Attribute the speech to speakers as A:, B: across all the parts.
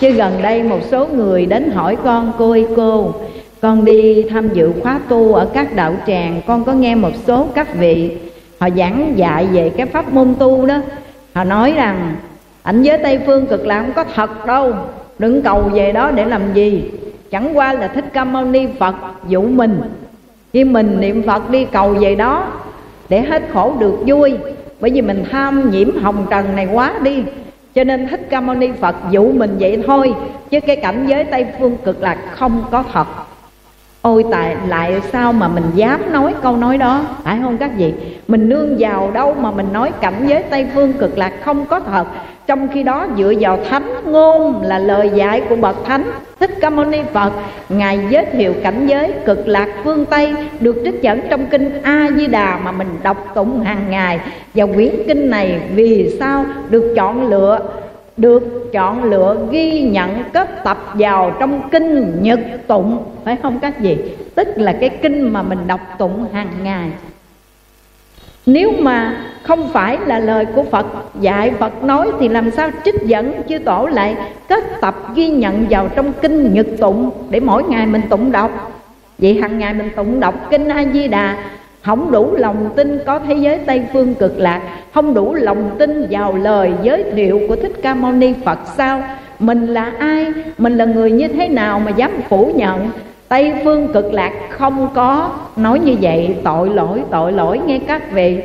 A: chứ gần đây một số người đến hỏi con, cô ơi, cô, con đi tham dự khóa tu ở các đạo tràng, con có nghe một số các vị họ giảng dạy về cái pháp môn tu đó. Họ nói rằng, ảnh giới tây phương cực lạc không có thật đâu, đừng cầu về đó để làm gì. Chẳng qua là thích ca mâu ni phật dụ mình. Khi mình niệm phật đi cầu về đó để hết khổ được vui. Bởi vì mình tham nhiễm hồng trần này quá đi cho nên thích ca mâu ni phật dụ mình vậy thôi. Chứ cái cảnh giới tây phương cực lạc không có thật ôi tại, lại sao mà mình dám nói câu nói đó? Phải không các vị? Mình nương vào đâu mà mình nói cảnh giới tây phương cực lạc không có thật. Trong khi đó dựa vào thánh ngôn là lời dạy của bậc thánh thích ca mâu ni phật, ngài giới thiệu cảnh giới cực lạc phương tây được trích dẫn trong kinh a di đà mà mình đọc tụng hàng ngày. Và quyển kinh này vì sao được chọn lựa, được chọn lựa ghi nhận kết tập vào trong kinh nhật tụng? Phải không các vị? Tức là cái kinh mà mình đọc tụng hàng ngày. Nếu mà không phải là lời của Phật, dạy Phật nói thì làm sao trích dẫn chư tổ lại kết tập ghi nhận vào trong kinh nhật tụng để mỗi ngày mình tụng đọc? Vậy hàng ngày mình tụng đọc kinh A Di Đà không đủ lòng tin có thế giới tây phương cực lạc, không đủ lòng tin vào lời giới thiệu của thích ca mâu ni phật sao? Mình là ai? Mình là người như thế nào mà dám phủ nhận? Tây phương cực lạc không có nói như vậy. Tội lỗi tội lỗi nghe các vị.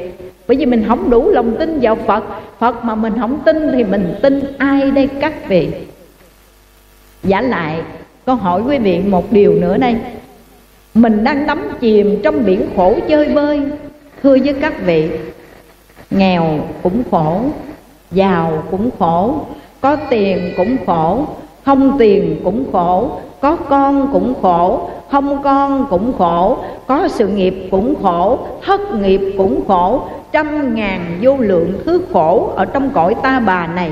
A: Bởi vì mình không đủ lòng tin vào phật. Phật mà mình không tin thì mình tin ai đây các vị? Giả lại, con hỏi quý vị một điều nữa đây. Mình đang đắm chìm trong biển khổ chơi vơi. Thưa với các vị, nghèo cũng khổ, giàu cũng khổ, có tiền cũng khổ không tiền cũng khổ, có con cũng khổ, không con cũng khổ, có sự nghiệp cũng khổ, thất nghiệp cũng khổ, trăm ngàn vô lượng thứ khổ ở trong cõi ta bà này.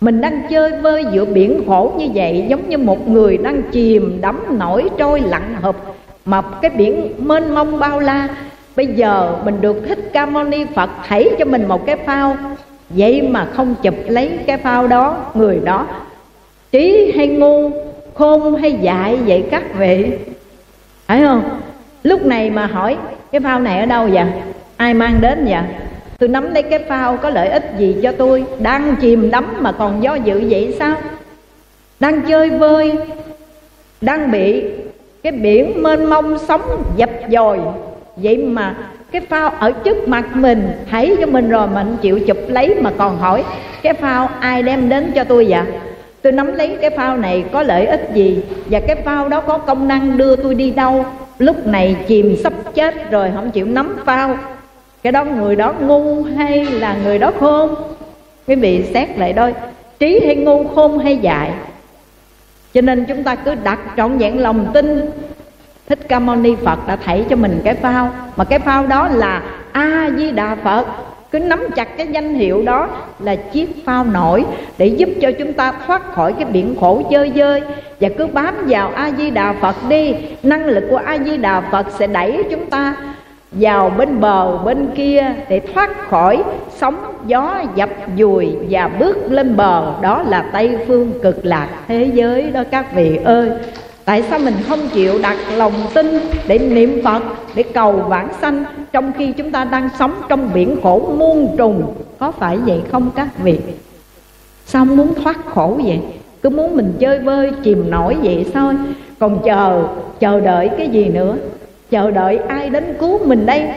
A: Mình đang chơi vơi giữa biển khổ như vậy, giống như một người đang chìm đắm nổi trôi lặng hợp mà cái biển mênh mông bao la, bây giờ mình được thích ca mâu ni phật thảy cho mình một cái phao. Vậy mà không chụp lấy cái phao đó, người đó trí hay ngu, khôn hay dại, vậy các vị. Phải không? Lúc này mà hỏi, cái phao này ở đâu vậy? Ai mang đến vậy? Tôi nắm lấy cái phao, có lợi ích gì cho tôi? Đang chìm đắm mà còn do dự vậy sao? Đang chơi vơi, đang bị cái biển mênh mông sóng dập dồi vậy mà cái phao ở trước mặt mình, thấy cho mình rồi mình chịu chụp lấy mà còn hỏi, cái phao ai đem đến cho tôi vậy? Tôi nắm lấy cái phao này có lợi ích gì và cái phao đó có công năng đưa tôi đi đâu? Lúc này chìm sắp chết rồi, không chịu nắm phao. Cái đó người đó ngu hay là người đó khôn? Quý vị xét lại đôi, trí hay ngu, khôn hay dại? Cho nên chúng ta cứ đặt trọn vẹn lòng tin. Thích ca mâu ni phật đã thảy cho mình cái phao. Mà cái phao đó là a di đà phật cứ nắm chặt cái danh hiệu đó là chiếc phao nổi để giúp cho chúng ta thoát khỏi cái biển khổ chơi dơi và cứ bám vào a di đà phật đi, năng lực của a di đà phật sẽ đẩy chúng ta vào bên bờ, bên kia để thoát khỏi sóng gió dập dùi và bước lên bờ. Đó là tây phương cực lạc thế giới đó các vị ơi. Tại sao mình không chịu đặt lòng tin để niệm Phật, để cầu vãng sanh Trong khi chúng ta đang sống trong biển khổ muôn trùng Có phải vậy không các vị? Sao muốn thoát khổ vậy? Cứ muốn mình chơi vơi, chìm nổi vậy thôi Còn chờ, chờ đợi cái gì nữa? Chờ đợi ai đến cứu mình đây?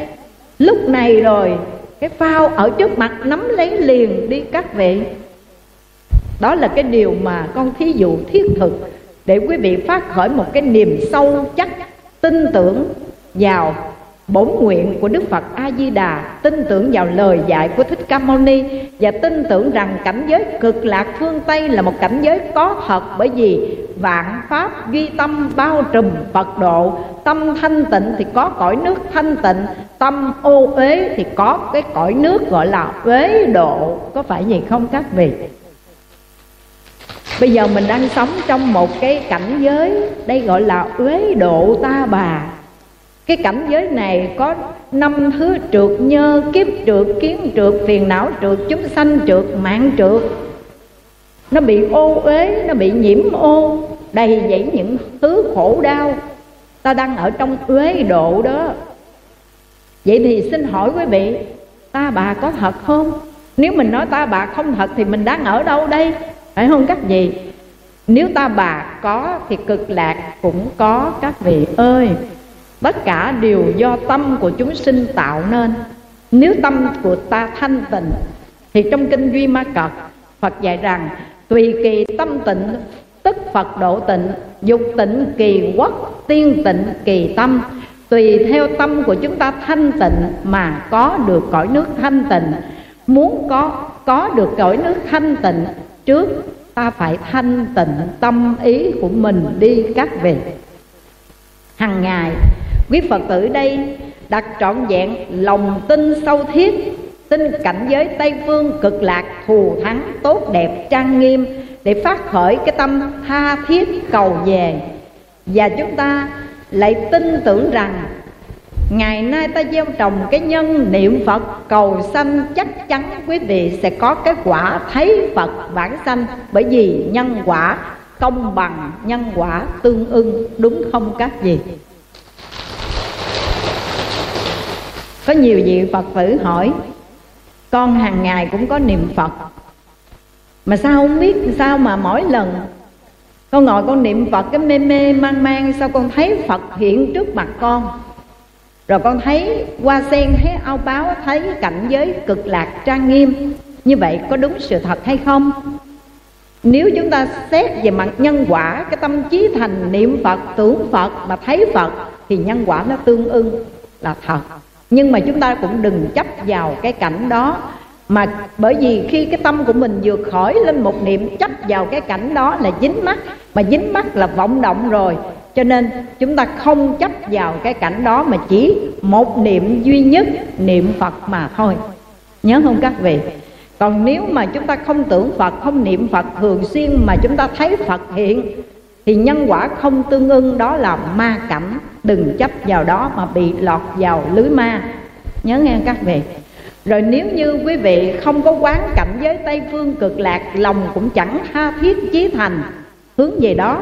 A: Lúc này rồi, cái phao ở trước mặt nắm lấy liền đi các vị Đó là cái điều mà con thí dụ thiết thực để quý vị phát khởi một cái niềm sâu chắc tin tưởng vào bổn nguyện của Đức Phật A Di Đà, tin tưởng vào lời dạy của Thích Ca Mâu Ni và tin tưởng rằng cảnh giới cực lạc phương Tây là một cảnh giới có thật bởi vì vạn pháp duy tâm bao trùm Phật độ, tâm thanh tịnh thì có cõi nước thanh tịnh, tâm ô uế thì có cái cõi nước gọi là uế độ, có phải vậy không các vị? Bây giờ mình đang sống trong một cái cảnh giới, đây gọi là uế độ ta bà. Cái cảnh giới này có năm thứ trượt nhơ, kiếp trượt, kiến trượt, phiền não trượt, chúng sanh trượt, mạng trượt. Nó bị ô uế, nó bị nhiễm ô, đầy dẫy những thứ khổ đau. Ta đang ở trong uế độ đó. Vậy thì xin hỏi quý vị, ta bà có thật không? Nếu mình nói ta bà không thật thì mình đang ở đâu đây? Phải không các vị. Nếu ta bà có thì cực lạc cũng có các vị ơi. Tất cả đều do tâm của chúng sinh tạo nên. Nếu tâm của ta thanh tịnh, thì trong kinh duy ma cật phật dạy rằng, tùy kỳ tâm tịnh, tức phật độ tịnh, dục tịnh kỳ quốc, tiên tịnh kỳ tâm. Tùy theo tâm của chúng ta thanh tịnh mà có được cõi nước thanh tịnh. Muốn có có được cõi nước thanh tịnh trước, ta phải thanh tịnh tâm ý của mình đi các vị. Hằng ngày, quý phật tử đây đặt trọn vẹn lòng tin sâu thiết, tin cảnh giới tây phương cực lạc thù thắng tốt đẹp trang nghiêm để phát khởi cái tâm tha thiết cầu về. Và chúng ta lại tin tưởng rằng Ngày nay ta gieo trồng cái nhân niệm Phật, cầu sanh chắc chắn quý vị sẽ có cái quả thấy Phật vãng sanh. Bởi vì nhân quả công bằng, nhân quả tương ưng, đúng không các vị? Có nhiều vị Phật tử hỏi, Con hàng ngày cũng có niệm Phật. Mà sao không biết sao mà mỗi lần Con ngồi con niệm Phật cái mê mê mang mang Sao con thấy Phật hiện trước mặt con? Rồi con thấy hoa sen, thấy ao báo, thấy cảnh giới cực lạc trang nghiêm. Như vậy có đúng sự thật hay không? Nếu chúng ta xét về mặt nhân quả, cái tâm trí thành niệm phật, tưởng phật mà thấy phật, thì nhân quả nó tương ưng là thật. Nhưng mà chúng ta cũng đừng chấp vào cái cảnh đó. Mà bởi vì khi cái tâm của mình vừa khởi lên một niệm, chấp vào cái cảnh đó là dính mắt. Mà dính mắt là vọng động rồi cho nên chúng ta không chấp vào cái cảnh đó mà chỉ một niệm duy nhất, niệm phật mà thôi. Nhớ không các vị? Còn nếu mà chúng ta không tưởng phật, không niệm phật thường xuyên mà chúng ta thấy phật hiện, thì nhân quả không tương ưng, đó là ma cảnh. Đừng chấp vào đó mà bị lọt vào lưới ma. Nhớ nghe các vị. Rồi nếu như quý vị không có quán cảnh giới tây phương cực lạc, lòng cũng chẳng tha thiết chí thành. Hướng về đó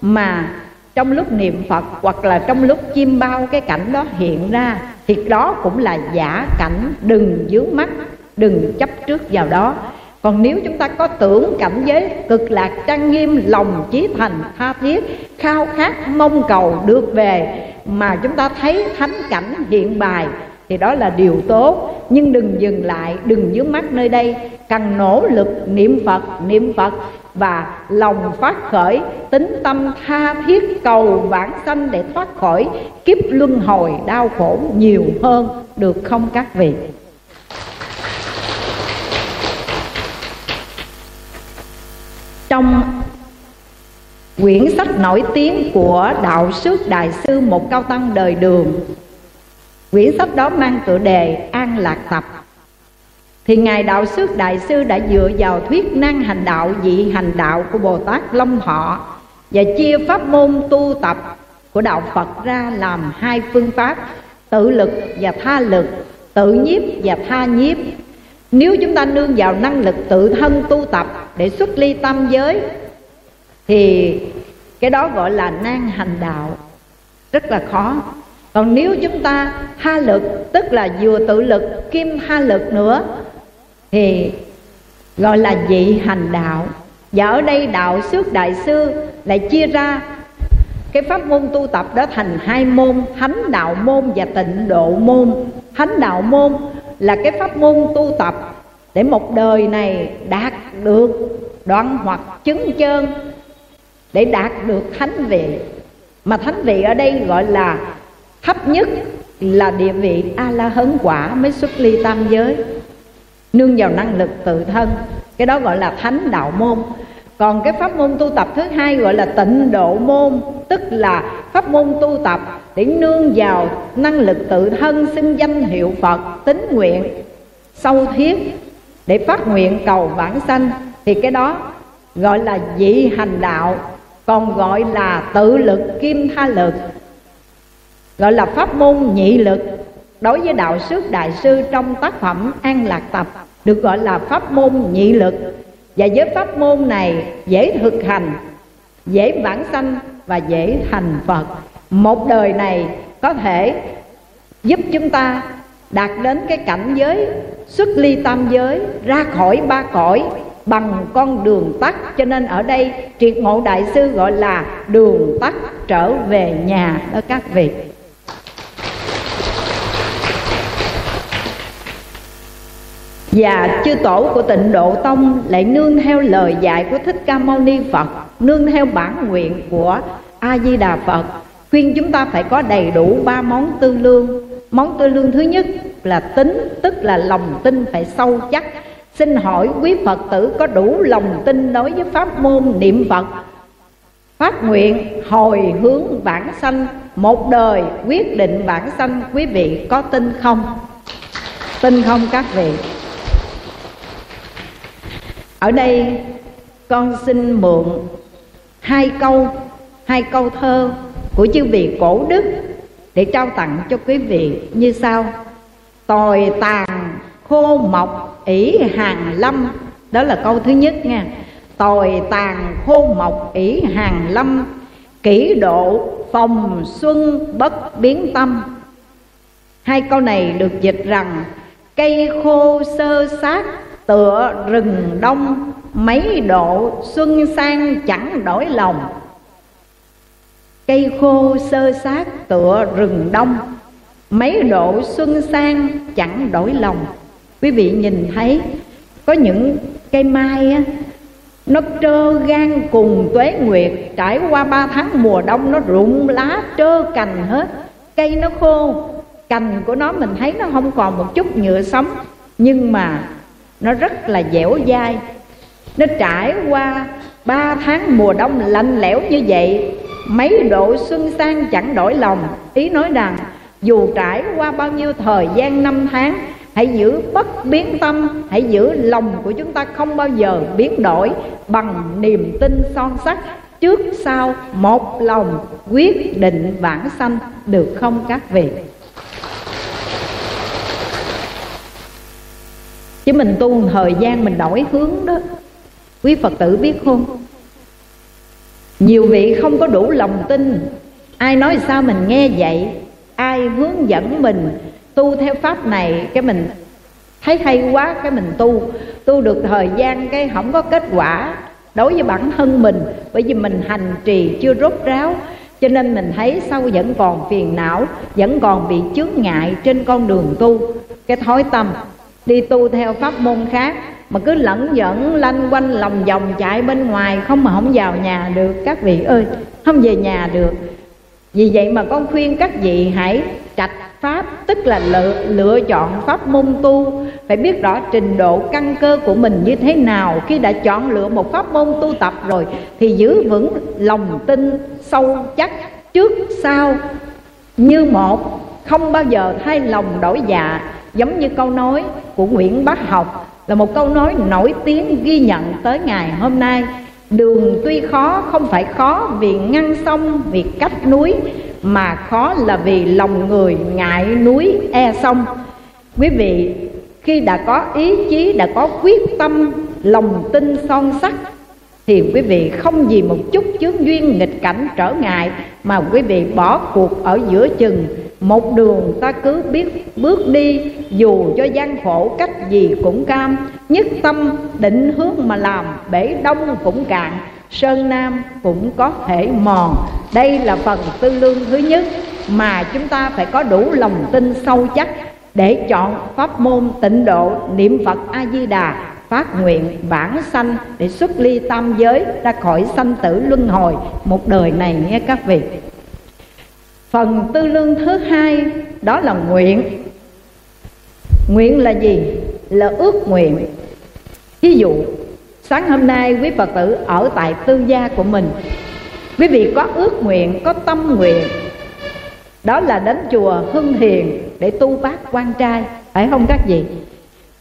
A: mà trong lúc niệm phật hoặc là trong lúc chim bao cái cảnh đó hiện ra, thì đó cũng là giả cảnh đừng dướng mắt, đừng chấp trước vào đó. Còn nếu chúng ta có tưởng cảnh giới cực lạc trang nghiêm, lòng chí thành, tha thiết, khao khát, mong cầu được về, mà chúng ta thấy thánh cảnh hiện bài, thì đó là điều tốt. Nhưng đừng dừng lại, đừng dướng mắt nơi đây. Cần nỗ lực niệm phật niệm phật và lòng phát khởi, tính tâm tha thiết cầu vãng sanh để thoát khỏi, kiếp luân hồi đau khổ nhiều hơn được không các vị. Trong quyển sách nổi tiếng của đạo sư đại sư một cao tăng đời đường, quyển sách đó mang tựa đề an lạc tập thì ngài đạo sư đại sư đã dựa vào thuyết năng hành đạo dị hành đạo của bồ tát long thọ và chia pháp môn tu tập của đạo phật ra làm hai phương pháp, tự lực và tha lực, tự nhiếp và tha nhiếp. Nếu chúng ta nương vào năng lực tự thân tu tập để xuất ly tâm giới, thì cái đó gọi là nan hành đạo. Rất là khó. Còn nếu chúng ta tha lực, tức là vừa tự lực kim tha lực nữa thì, gọi là dị hành đạo. Và ở đây đạo xước đại sư lại chia ra. Cái pháp môn tu tập đó thành hai môn, thánh đạo môn và tịnh độ môn. Thánh đạo môn là cái pháp môn tu tập để một đời này đạt được đoạn hoặc chứng chân để đạt được thánh vị. Mà thánh vị ở đây gọi là thấp nhất là địa vị a la hấn quả mới xuất ly tam giới nương vào năng lực tự thân. Cái đó gọi là thánh đạo môn. Còn cái pháp môn tu tập thứ hai gọi là tịnh độ môn, tức là pháp môn tu tập để nương vào năng lực tự thân xưng danh hiệu phật tính nguyện, sâu thiết để phát nguyện cầu vãng sanh. Thì cái đó gọi là dị hành đạo, còn gọi là tự lực kim tha lực, gọi là pháp môn nhị lực đối với đạo sư đại sư trong tác phẩm an lạc tập, được gọi là pháp môn nhị lực. Và với pháp môn này dễ thực hành, dễ vãng sanh và dễ thành phật. Một đời này có thể giúp chúng ta đạt đến cái cảnh giới xuất ly tam giới, ra khỏi ba cõi bằng con đường tắt. Cho nên ở đây triệt ngộ đại sư gọi là đường tắt trở về nhà đó các vị. Và chư tổ của tịnh độ tông lại nương theo lời dạy của thích ca mâu ni phật, nương theo bản nguyện của a di đà phật, khuyên chúng ta phải có đầy đủ ba món tư lương. Món tư lương thứ nhất là tính, tức là lòng tin phải sâu chắc. Xin hỏi quý phật tử có đủ lòng tin đối với pháp môn niệm phật? Phát nguyện hồi hướng bản sanh, một đời quyết định bản sanh, quý vị có tin không? Tin không các vị? Ở đây, con xin mượn hai câu hai câu thơ của chư vị cổ đức để trao tặng cho quý vị. Như sau, tồi tàn khô mọc ỷ hàng lâm. Đó là câu thứ nhất nha. Tồi tàn khô mọc ỷ hàng lâm, kỷ độ phòng xuân bất biến tâm. Hai câu này được dịch rằng cây khô sơ sát tựa rừng đông, mấy độ xuân sang chẳng đổi lòng. Cây khô sơ sát tựa rừng đông, mấy độ xuân sang chẳng đổi lòng. Quý vị nhìn thấy, có những cây mai á, nó trơ gan cùng tuế nguyệt, trải qua ba tháng mùa đông, nó rụng lá trơ cành hết. Cây nó khô, cành của nó mình thấy nó không còn một chút nhựa sống, nhưng mà nó rất là dẻo dai. Nó trải qua ba tháng mùa đông lạnh lẽo như vậy, mấy độ xuân sang chẳng đổi lòng. Ý nói rằng, dù trải qua bao nhiêu thời gian năm tháng, hãy giữ bất biến tâm, hãy giữ lòng của chúng ta không bao giờ biến đổi bằng niềm tin son sắt trước sau một lòng quyết định vãng sanh, được không các vị? Chứ mình tu thời gian mình đổi hướng đó, quý phật tử biết không? Nhiều vị không có đủ lòng tin. Ai nói sao mình nghe vậy? Ai hướng dẫn mình tu theo pháp này? Cái mình thấy hay quá, cái mình tu. Tu được thời gian cái không có kết quả. Đối với bản thân mình, bởi vì mình hành trì chưa rốt ráo, cho nên mình thấy sau vẫn còn phiền não, vẫn còn bị chướng ngại trên con đường tu. Cái thói tâm đi tu theo pháp môn khác mà cứ lẫn dẫn lanh quanh lòng vòng chạy bên ngoài không mà không vào nhà được. Các vị ơi không về nhà được. Vì vậy mà con khuyên các vị hãy trạch pháp tức là lựa, lựa chọn pháp môn tu. Phải biết rõ trình độ căn cơ của mình như thế nào. Khi đã chọn lựa một pháp môn tu tập rồi thì giữ vững lòng tin sâu chắc trước sau như một không bao giờ thay lòng đổi dạ giống như câu nói của Nguyễn Bác Học là một câu nói nổi tiếng ghi nhận tới ngày hôm nay. Đường tuy khó, không phải khó vì ngăn sông, vì cách núi, mà khó là vì lòng người ngại núi e sông. Quý vị, khi đã có ý chí, đã có quyết tâm, lòng tin son sắt thì quý vị không vì một chút chướng duyên nghịch cảnh trở ngại, mà quý vị bỏ cuộc ở giữa chừng một đường ta cứ biết bước đi, dù cho gian khổ cách gì cũng cam. Nhất tâm định hướng mà làm, bể đông cũng cạn, sơn nam cũng có thể mòn. Đây là phần tư lương thứ nhất mà chúng ta phải có đủ lòng tin sâu chắc để chọn pháp môn tịnh độ niệm phật a di đà phát nguyện bản sanh để xuất ly tam giới, ra khỏi sanh tử luân hồi. Một đời này nghe các vị phần tư lương thứ hai, đó là nguyện. Nguyện là gì? Là ước nguyện. Ví dụ, sáng hôm nay quý phật tử ở tại tư gia của mình. Quý vị có ước nguyện, có tâm nguyện. Đó là đến chùa hưng hiền để tu bác quan trai. Phải không các vị?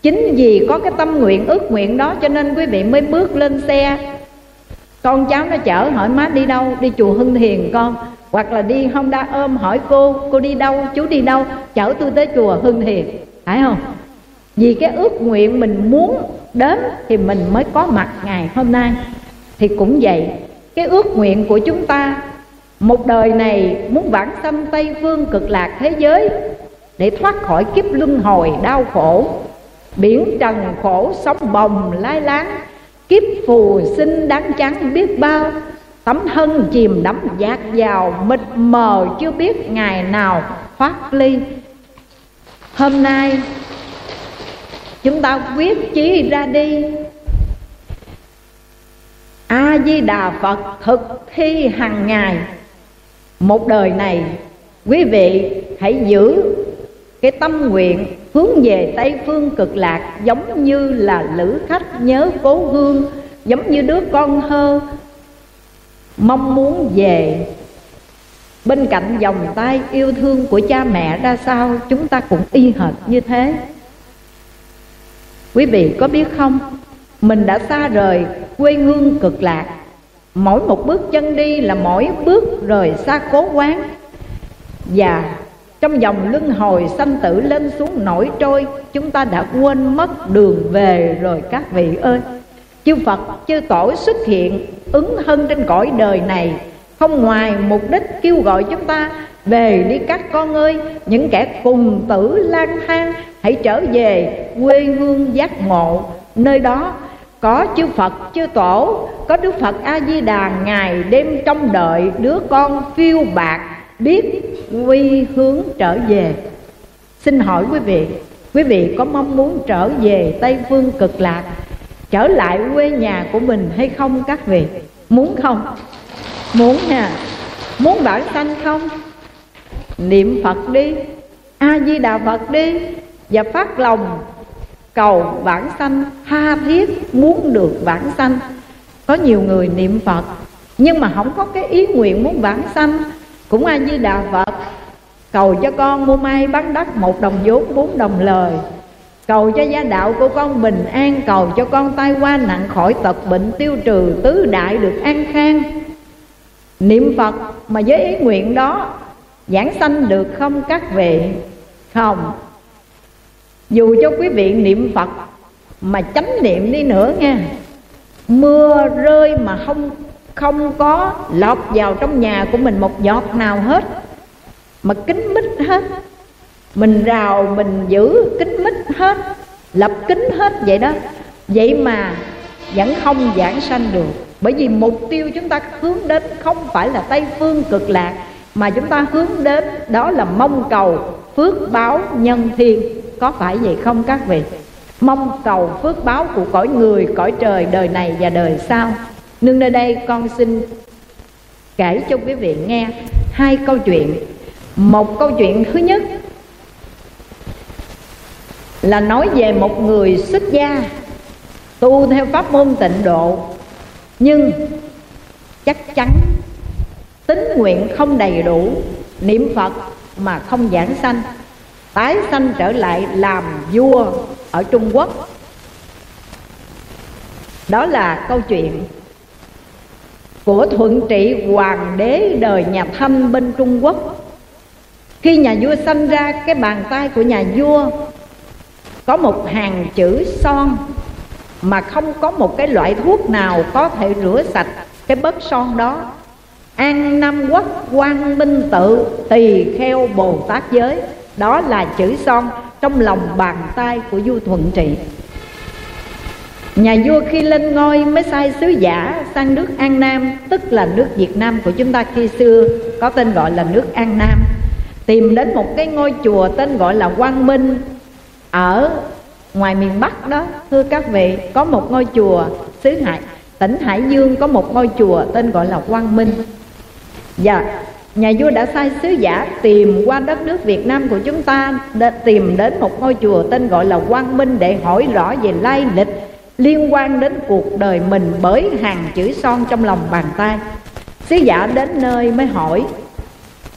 A: Chính vì có cái tâm nguyện, ước nguyện đó cho nên quý vị mới bước lên xe. Con cháu nó chở hỏi, má đi đâu? Đi chùa hưng hiền con hoặc là đi Honda ôm, hỏi cô cô đi đâu? Chú đi đâu? Chở tôi tới chùa Hưng thiền phải không? Vì cái ước nguyện mình muốn đến thì mình mới có mặt ngày hôm nay. Thì cũng vậy, cái ước nguyện của chúng ta, một đời này muốn vãng sanh tây phương cực lạc thế giới để thoát khỏi kiếp luân hồi đau khổ, biển trần khổ sóng bồng lai láng, kiếp phù sinh đáng chán biết bao tấm thân chìm đắm giác vào mịt mờ chưa biết ngày nào thoát ly hôm nay, chúng ta quyết chí ra đi. A di đà phật thực thi hàng ngày. Một đời này, quý vị hãy giữ cái tâm nguyện hướng về tây phương cực lạc giống như là lữ khách nhớ cố hương, giống như đứa con thơ mong muốn về. Bên cạnh vòng tay yêu thương của cha mẹ ra sao, chúng ta cũng y hệt như thế. Quý vị có biết không? Mình đã xa rời quê hương cực lạc. Mỗi một bước chân đi là mỗi bước rời xa cố quán. Và trong dòng luân hồi sanh tử lên xuống nổi trôi, chúng ta đã quên mất đường về rồi, các vị ơi chư phật, chư tổ xuất hiện, ứng thân trên cõi đời này. Không ngoài mục đích kêu gọi chúng ta về đi các con ơi, những kẻ cùng tử lang thang, hãy trở về quê hương giác ngộ. Nơi đó có chư Phật, chư Tổ, có Đức Phật A Di Đà ngày đêm trong đợi đứa con phiêu bạc biết quy hướng trở về. Xin hỏi quý vị quý vị có mong muốn trở về Tây Phương cực lạc trở lại quê nhà của mình hay không các vị? Muốn không? Muốn ha muốn bản sanh không? Niệm phật đi. A di đà phật đi. Và phát lòng cầu vãng sanh, tha thiết muốn được vãng sanh. Có nhiều người niệm phật, nhưng mà không có cái ý nguyện muốn vãng sanh. Cũng a di đà phật, cầu cho con mua may bán đất một đồng vốn, bốn đồng lời cầu cho gia đạo của con bình an, cầu cho con tai qua nặng khỏi tật bệnh tiêu trừ tứ đại được an khang. Niệm phật mà với ý nguyện đó, giảng sanh được không các vị không. Dù cho quý vị niệm phật mà chánh niệm đi nữa nha, mưa rơi mà không không có lọt vào trong nhà của mình một giọt nào hết, mà kính mít hết. Mình rào mình giữ kính hết, lập kính hết vậy đó. Vậy mà vẫn không giảng sanh được. Bởi vì mục tiêu chúng ta hướng đến không phải là tây phương cực lạc, mà chúng ta hướng đến đó là mong cầu phước báo nhân thiên. Có phải vậy không các vị? Mong cầu phước báo của cõi người, cõi trời đời này và đời sau. Nương nơi đây con xin kể cho quý vị nghe hai câu chuyện. Một câu chuyện thứ nhất là nói về một người xuất gia, tu theo pháp môn tịnh độ, nhưng chắc chắn tính nguyện không đầy đủ, niệm phật mà không giảng sanh, tái sanh trở lại làm vua ở trung quốc. Đó là câu chuyện của thuận trị hoàng đế đời nhà thanh bên trung quốc. Khi nhà vua sanh ra, cái bàn tay của nhà vua có một hàng chữ son mà không có một cái loại thuốc nào có thể rửa sạch cái bớt son đó. An nam quốc quang minh tự tỳ kheo bồ tát giới. Đó là chữ son trong lòng bàn tay của vua thuận trị. Nhà vua khi lên ngôi mới sai sứ giả sang nước an nam, tức là nước việt nam của chúng ta khi xưa, có tên gọi là nước an nam. Tìm đến một cái ngôi chùa tên gọi là quang minh ở ngoài miền bắc đó, thưa các vị, có một ngôi chùa xứ hải, tỉnh hải dương có một ngôi chùa tên gọi là quang minh và nhà vua đã sai sứ giả tìm qua đất nước Việt Nam của chúng ta để tìm đến một ngôi chùa tên gọi là Quang Minh để hỏi rõ về lai lịch liên quan đến cuộc đời mình bởi hàng chữ son trong lòng bàn tay. Sứ giả đến nơi mới hỏi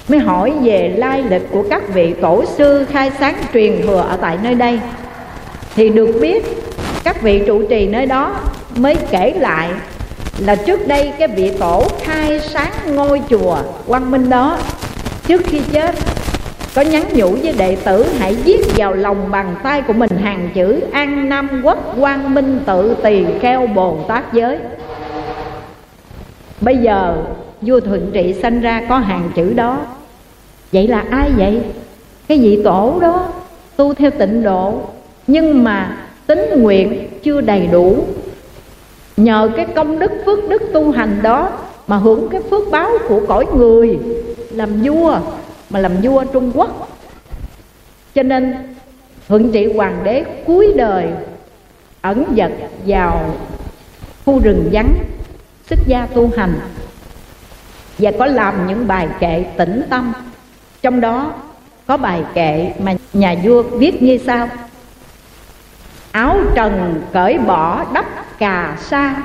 A: mới hỏi về lai lịch của các vị tổ sư khai sáng truyền thừa ở tại nơi đây. Thì được biết, các vị trụ trì nơi đó mới kể lại là trước đây cái vị tổ khai sáng ngôi chùa quang minh đó, trước khi chết, có nhắn nhủ với đệ tử hãy viết vào lòng bàn tay của mình hàng chữ an nam quốc quang minh tự tỳ kheo bồ tát giới. Bây giờ vua thuận trị sanh ra có hàng chữ đó. Vậy là ai vậy? Cái vị tổ đó, tu theo tịnh độ, nhưng mà tính nguyện chưa đầy đủ. Nhờ cái công đức phước đức tu hành đó mà hưởng cái phước báo của cõi người, làm vua, mà làm vua Trung Quốc. Cho nên thuận trị hoàng đế cuối đời ẩn dật vào khu rừng vắng xích gia tu hành và có làm những bài kệ tĩnh tâm. Trong đó, có bài kệ mà nhà vua viết như sau. Áo trần cởi bỏ đắp cà sa.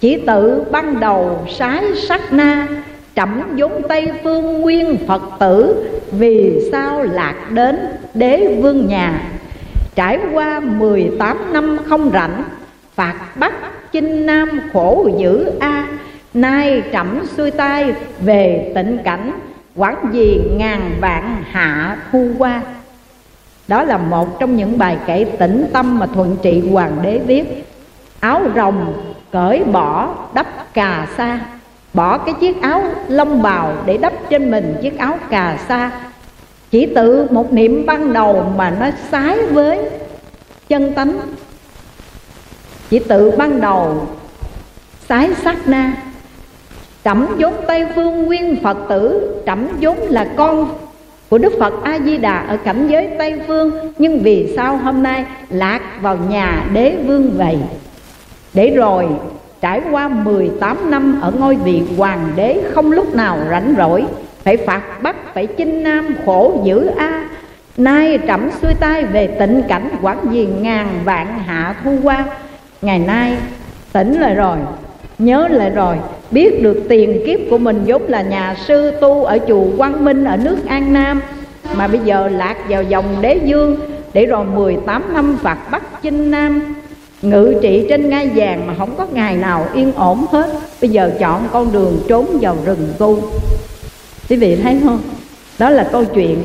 A: Chỉ tự ban đầu sái sắc na, trẫm vốn tây phương nguyên phật tử. Vì sao lạc đến đế vương nhà? Trải qua 18 năm không rảnh, phạt bắt chinh nam khổ dữ a nay trẫm xuôi tay về tịnh cảnh, quán gì ngàn vạn hạ thu qua. Đó là một trong những bài kể tĩnh tâm mà thuận trị hoàng đế viết. Áo rồng cởi bỏ đắp cà sa, bỏ cái chiếc áo lông bào để đắp trên mình chiếc áo cà sa. Chỉ tự một niệm ban đầu mà nó sái với chân tánh. Chỉ tự ban đầu sái sát na trẫm vốn tây phương nguyên phật tử, trẫm vốn là con của đức phật a di đà ở cảnh giới tây phương nhưng vì sao hôm nay lạc vào nhà đế vương vậy? Để rồi, trải qua 18 năm ở ngôi vị hoàng đế không lúc nào rảnh rỗi, phải phạt bắt, phải chinh nam khổ dữ a. Nay trẫm xuôi tay về tịnh cảnh quản diền ngàn vạn hạ thu qua ngày nay tỉnh lại rồi nhớ lại rồi, biết được tiền kiếp của mình vốn là nhà sư tu ở chùa Quang Minh ở nước An Nam. Mà bây giờ lạc vào dòng đế dương, để rồi 18 năm phạt Bắc chinh Nam. Ngự trị trên ngai vàng mà không có ngày nào yên ổn hết. Bây giờ chọn con đường trốn vào rừng tu. Quý vị thấy không? Đó là câu chuyện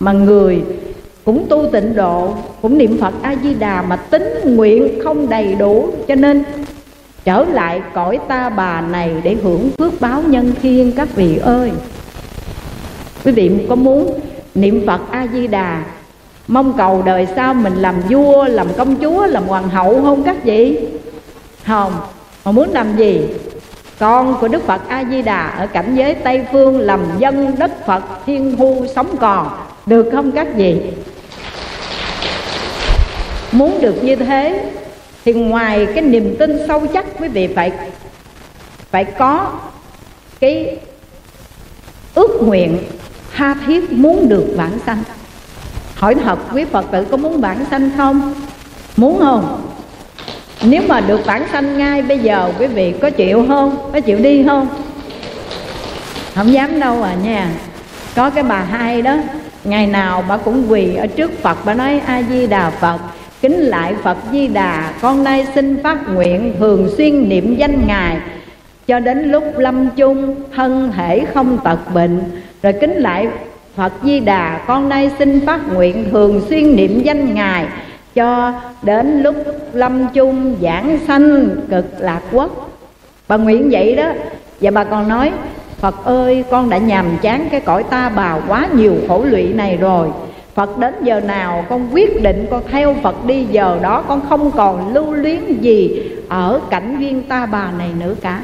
A: mà người cũng tu tịnh độ, cũng niệm phật a di đà mà tính nguyện không đầy đủ. Cho nên trở lại cõi ta bà này để hưởng phước báo nhân thiên các vị ơi. Quý vị có muốn niệm phật a di đà mong cầu đời sau mình làm vua, làm công chúa, làm hoàng hậu không các vị? Không. Mà muốn làm gì? Con của đức phật a di đà ở cảnh giới tây phương làm dân đất phật thiên hu sống còn. Được không các vị? Muốn được như thế thì ngoài cái niềm tin sâu chắc, quý vị phải phải có cái ước nguyện tha thiết muốn được vãng sanh. Hỏi thật, quý phật tử có muốn vãng sanh không? Muốn không? Nếu mà được vãng sanh ngay bây giờ, quý vị có chịu không? Có chịu đi không? Không dám đâu à nha. Có cái bà hai đó, ngày nào bà cũng quỳ ở trước phật, bà nói a di đà phật kính lại phật di đà, con nay xin phát nguyện thường xuyên niệm danh ngài. Cho đến lúc lâm chung, thân thể không tật bệnh. Rồi kính lại Phật Di Đà, con nay xin phát nguyện thường xuyên niệm danh Ngài. Cho đến lúc lâm chung, giảng sanh, cực lạc quốc. Bà nguyện vậy đó. Và bà còn nói, Phật ơi, con đã nhàm chán cái cõi ta bà quá nhiều khổ lụy này rồi. Phật đến giờ nào con quyết định con theo Phật đi, giờ đó con không còn lưu luyến gì ở cảnh viên ta bà này nữa cả.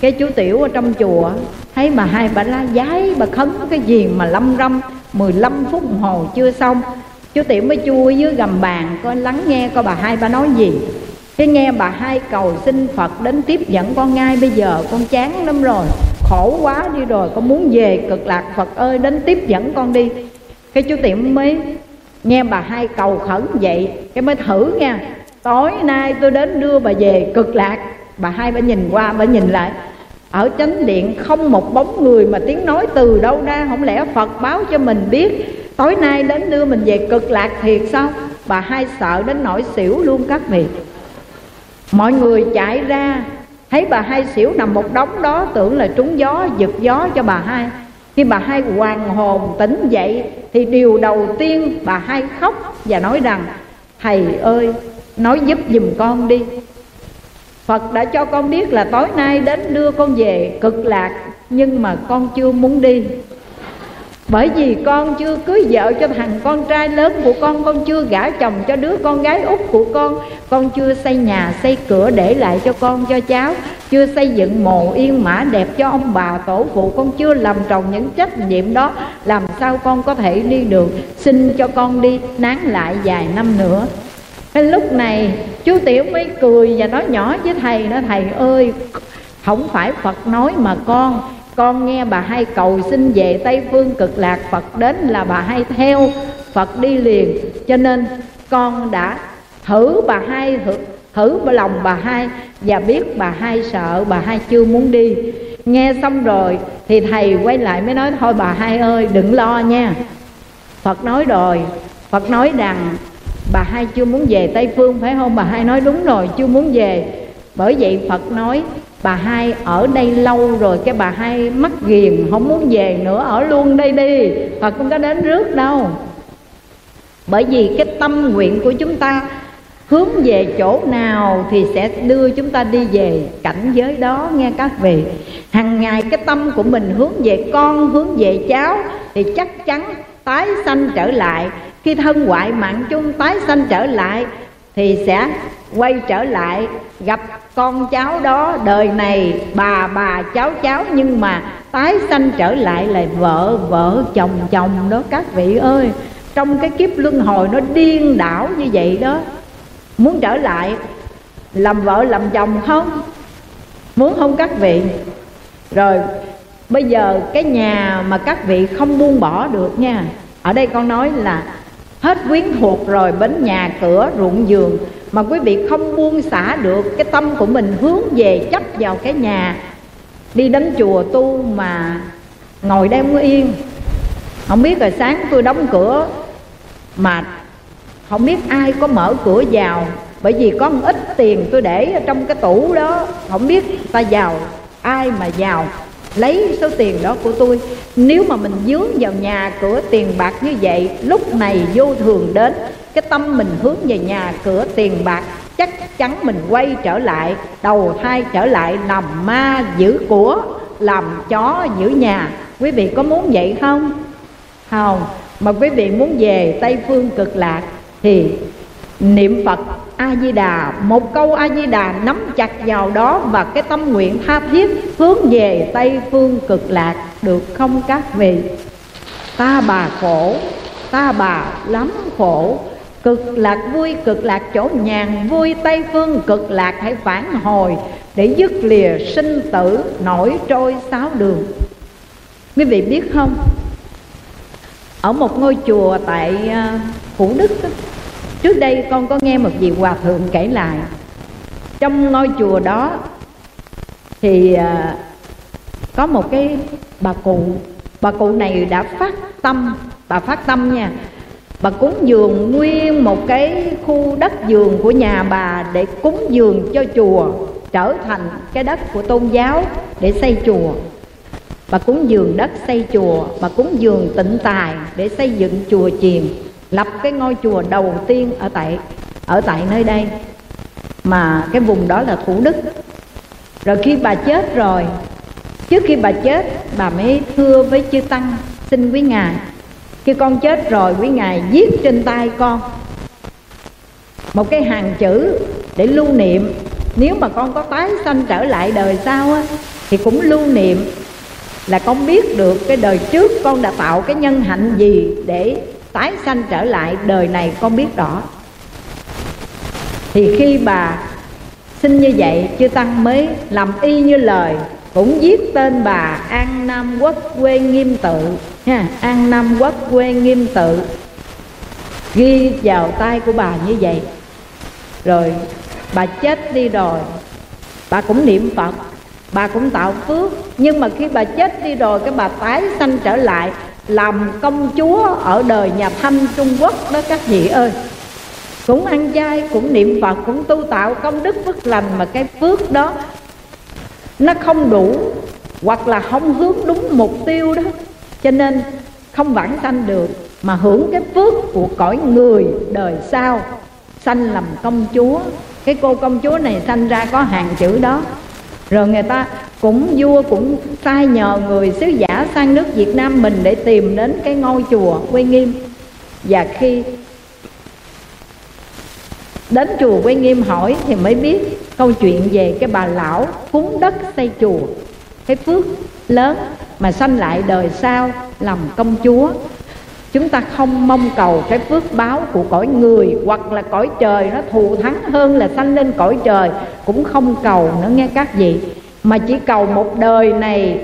A: Cái chú tiểu ở trong chùa, thấy mà hai bà la giái, bà khấn cái gì mà lâm râm 15 phút hồ chưa xong. Chú tiểu mới chui dưới gầm bàn, coi lắng nghe coi bà hai bà nói gì. Cái nghe bà hai cầu xin phật đến tiếp dẫn con ngay, bây giờ con chán lắm rồi, khổ quá đi rồi, con muốn về cực lạc phật ơi, đến tiếp dẫn con đi cái chú tiểu mới nghe bà hai cầu khẩn vậy, cái mới thử nha. Tối nay tôi đến đưa bà về, cực lạc. Bà hai bà nhìn qua, bà nhìn lại. Ở chánh điện không một bóng người mà tiếng nói từ đâu ra, không lẽ phật báo cho mình biết? Tối nay đến đưa mình về cực lạc thiệt sao? Bà hai sợ đến nỗi xỉu luôn các vị. Mọi người chạy ra. Thấy bà hai xỉu nằm một đống đó, tưởng là trúng gió, giật gió cho bà hai khi bà hai hoàng hồn tỉnh dậy, thì điều đầu tiên bà hai khóc và nói rằng, thầy ơi, nói giúp giùm con đi. Phật đã cho con biết là tối nay đến đưa con về cực lạc, nhưng mà con chưa muốn đi bởi vì con chưa cưới vợ cho thằng con trai lớn của con con chưa gả chồng cho đứa con gái út của con con chưa xây nhà, xây cửa để lại cho con, cho cháu, chưa xây dựng mồ yên mã đẹp cho ông bà tổ phụ, con chưa làm tròn những trách nhiệm đó. Làm sao con có thể đi được? Xin cho con đi, nán lại vài năm nữa. Cái lúc này, chú tiểu mới cười và nói nhỏ với thầy nó thầy ơi, không phải phật nói mà con con nghe bà hai cầu xin về tây phương cực lạc phật đến là bà hai theo phật đi liền. Cho nên con đã thử bà hai thử, thử lòng bà hai và biết bà hai sợ bà hai chưa muốn đi. Nghe xong rồi thì thầy quay lại mới nói thôi bà hai ơi đừng lo nha. Phật nói rồi phật nói rằng bà hai chưa muốn về tây phương phải không? Bà hai nói đúng rồi chưa muốn về. Bởi vậy phật nói bà hai ở đây lâu rồi, cái bà hai mắc ghiền, không muốn về nữa, ở luôn đây đi và không có đến rước đâu. Bởi vì cái tâm nguyện của chúng ta, hướng về chỗ nào thì sẽ đưa chúng ta đi về cảnh giới đó, nghe các vị. Hàng ngày cái tâm của mình hướng về con, hướng về cháu, thì chắc chắn tái sanh trở lại. Khi thân hoại mạng chung tái sanh trở lại, thì sẽ quay trở lại, gặp con cháu đó, đời này bà bà cháu cháu, nhưng mà tái sanh trở lại là vợ vợ, chồng chồng đó, các vị ơi. Trong cái kiếp luân hồi nó điên đảo như vậy đó, muốn trở lại làm vợ, làm chồng không? Muốn không các vị? Rồi, bây giờ cái nhà mà các vị không buông bỏ được nha. Ở đây con nói là hết quyến thuộc rồi, bến nhà, cửa, ruộng giường mà quý vị không buông xả được, cái tâm của mình hướng về chấp vào cái nhà. Đi đến chùa tu mà ngồi đây không yên. Không biết rồi sáng tôi đóng cửa, mà không biết ai có mở cửa vào. Bởi vì có một ít tiền tôi để ở trong cái tủ đó. Không biết ta vào, ai mà vào lấy số tiền đó của tôi. Nếu mà mình dướng vào nhà cửa tiền bạc như vậy, lúc này vô thường đến cái tâm mình hướng về nhà cửa tiền bạc, chắc chắn mình quay trở lại, đầu thai trở lại làm ma giữ của, làm chó giữ nhà. Quý vị có muốn vậy không? Không. Mà quý vị muốn về tây phương cực lạc thì niệm phật a di đà một câu a di đà nắm chặt vào đó và cái tâm nguyện tha thiết hướng về tây phương cực lạc được không các vị? Ta bà khổ, ta bà lắm khổ cực lạc vui, cực lạc chỗ nhàn vui, tây phương cực lạc hãy phản hồi để dứt lìa sinh tử nổi trôi sáu đường. Quý vị biết không? Ở một ngôi chùa tại à, phủ đức trước đây con có nghe một vị hòa thượng kể lại. Trong ngôi chùa đó thì à, có một cái bà cụ. Bà cụ này đã phát tâm, bà phát tâm nha bà cúng dường nguyên một cái khu đất vườn của nhà bà để cúng dường cho chùa, trở thành cái đất của tôn giáo để xây chùa. Bà cúng dường đất xây chùa, bà cúng dường tịnh tài để xây dựng chùa chiền, lập cái ngôi chùa đầu tiên ở tại ở tại nơi đây. Mà cái vùng đó là thủ đức. Rồi khi bà chết rồi, trước khi bà chết, bà mới thưa với chư tăng, xin quý ngài khi con chết rồi quý ngài viết trên tay con một cái hàng chữ để lưu niệm. Nếu mà con có tái sanh trở lại đời sau á, thì cũng lưu niệm là con biết được cái đời trước con đã tạo cái nhân hạnh gì để tái sanh trở lại đời này con biết rõ. Thì khi bà xin như vậy, chư tăng mới làm y như lời, cũng viết tên bà an nam quốc quê nghiêm tự ha, an nam quốc quê nghiêm tự. Ghi vào tay của bà như vậy. Rồi, bà chết đi rồi. Bà cũng niệm phật, bà cũng tạo phước. Nhưng mà khi bà chết đi rồi, cái bà tái sanh trở lại, làm công chúa ở đời nhà thanh trung quốc đó các vị ơi. Cũng ăn chay, cũng niệm phật, cũng tu tạo công đức phước lành mà cái phước đó nó không đủ hoặc là không hướng đúng mục tiêu đó cho nên không vãng sanh được, mà hưởng cái phước của cõi người đời sau. Sanh làm công chúa. Cái cô công chúa này sanh ra có hàng chữ đó. Rồi người ta cũng vua cũng sai nhờ người sứ giả sang nước Việt Nam mình để tìm đến cái ngôi chùa Quê Nghiêm. Và khi đến chùa Quê Nghiêm hỏi thì mới biết câu chuyện về cái bà lão cúng đất xây chùa. Cái phước lớn mà sanh lại đời sau làm công chúa. Chúng ta không mong cầu cái phước báo của cõi người hoặc là cõi trời nó thù thắng hơn là sanh lên cõi trời, cũng không cầu nữa nghe các vị. Mà chỉ cầu một đời này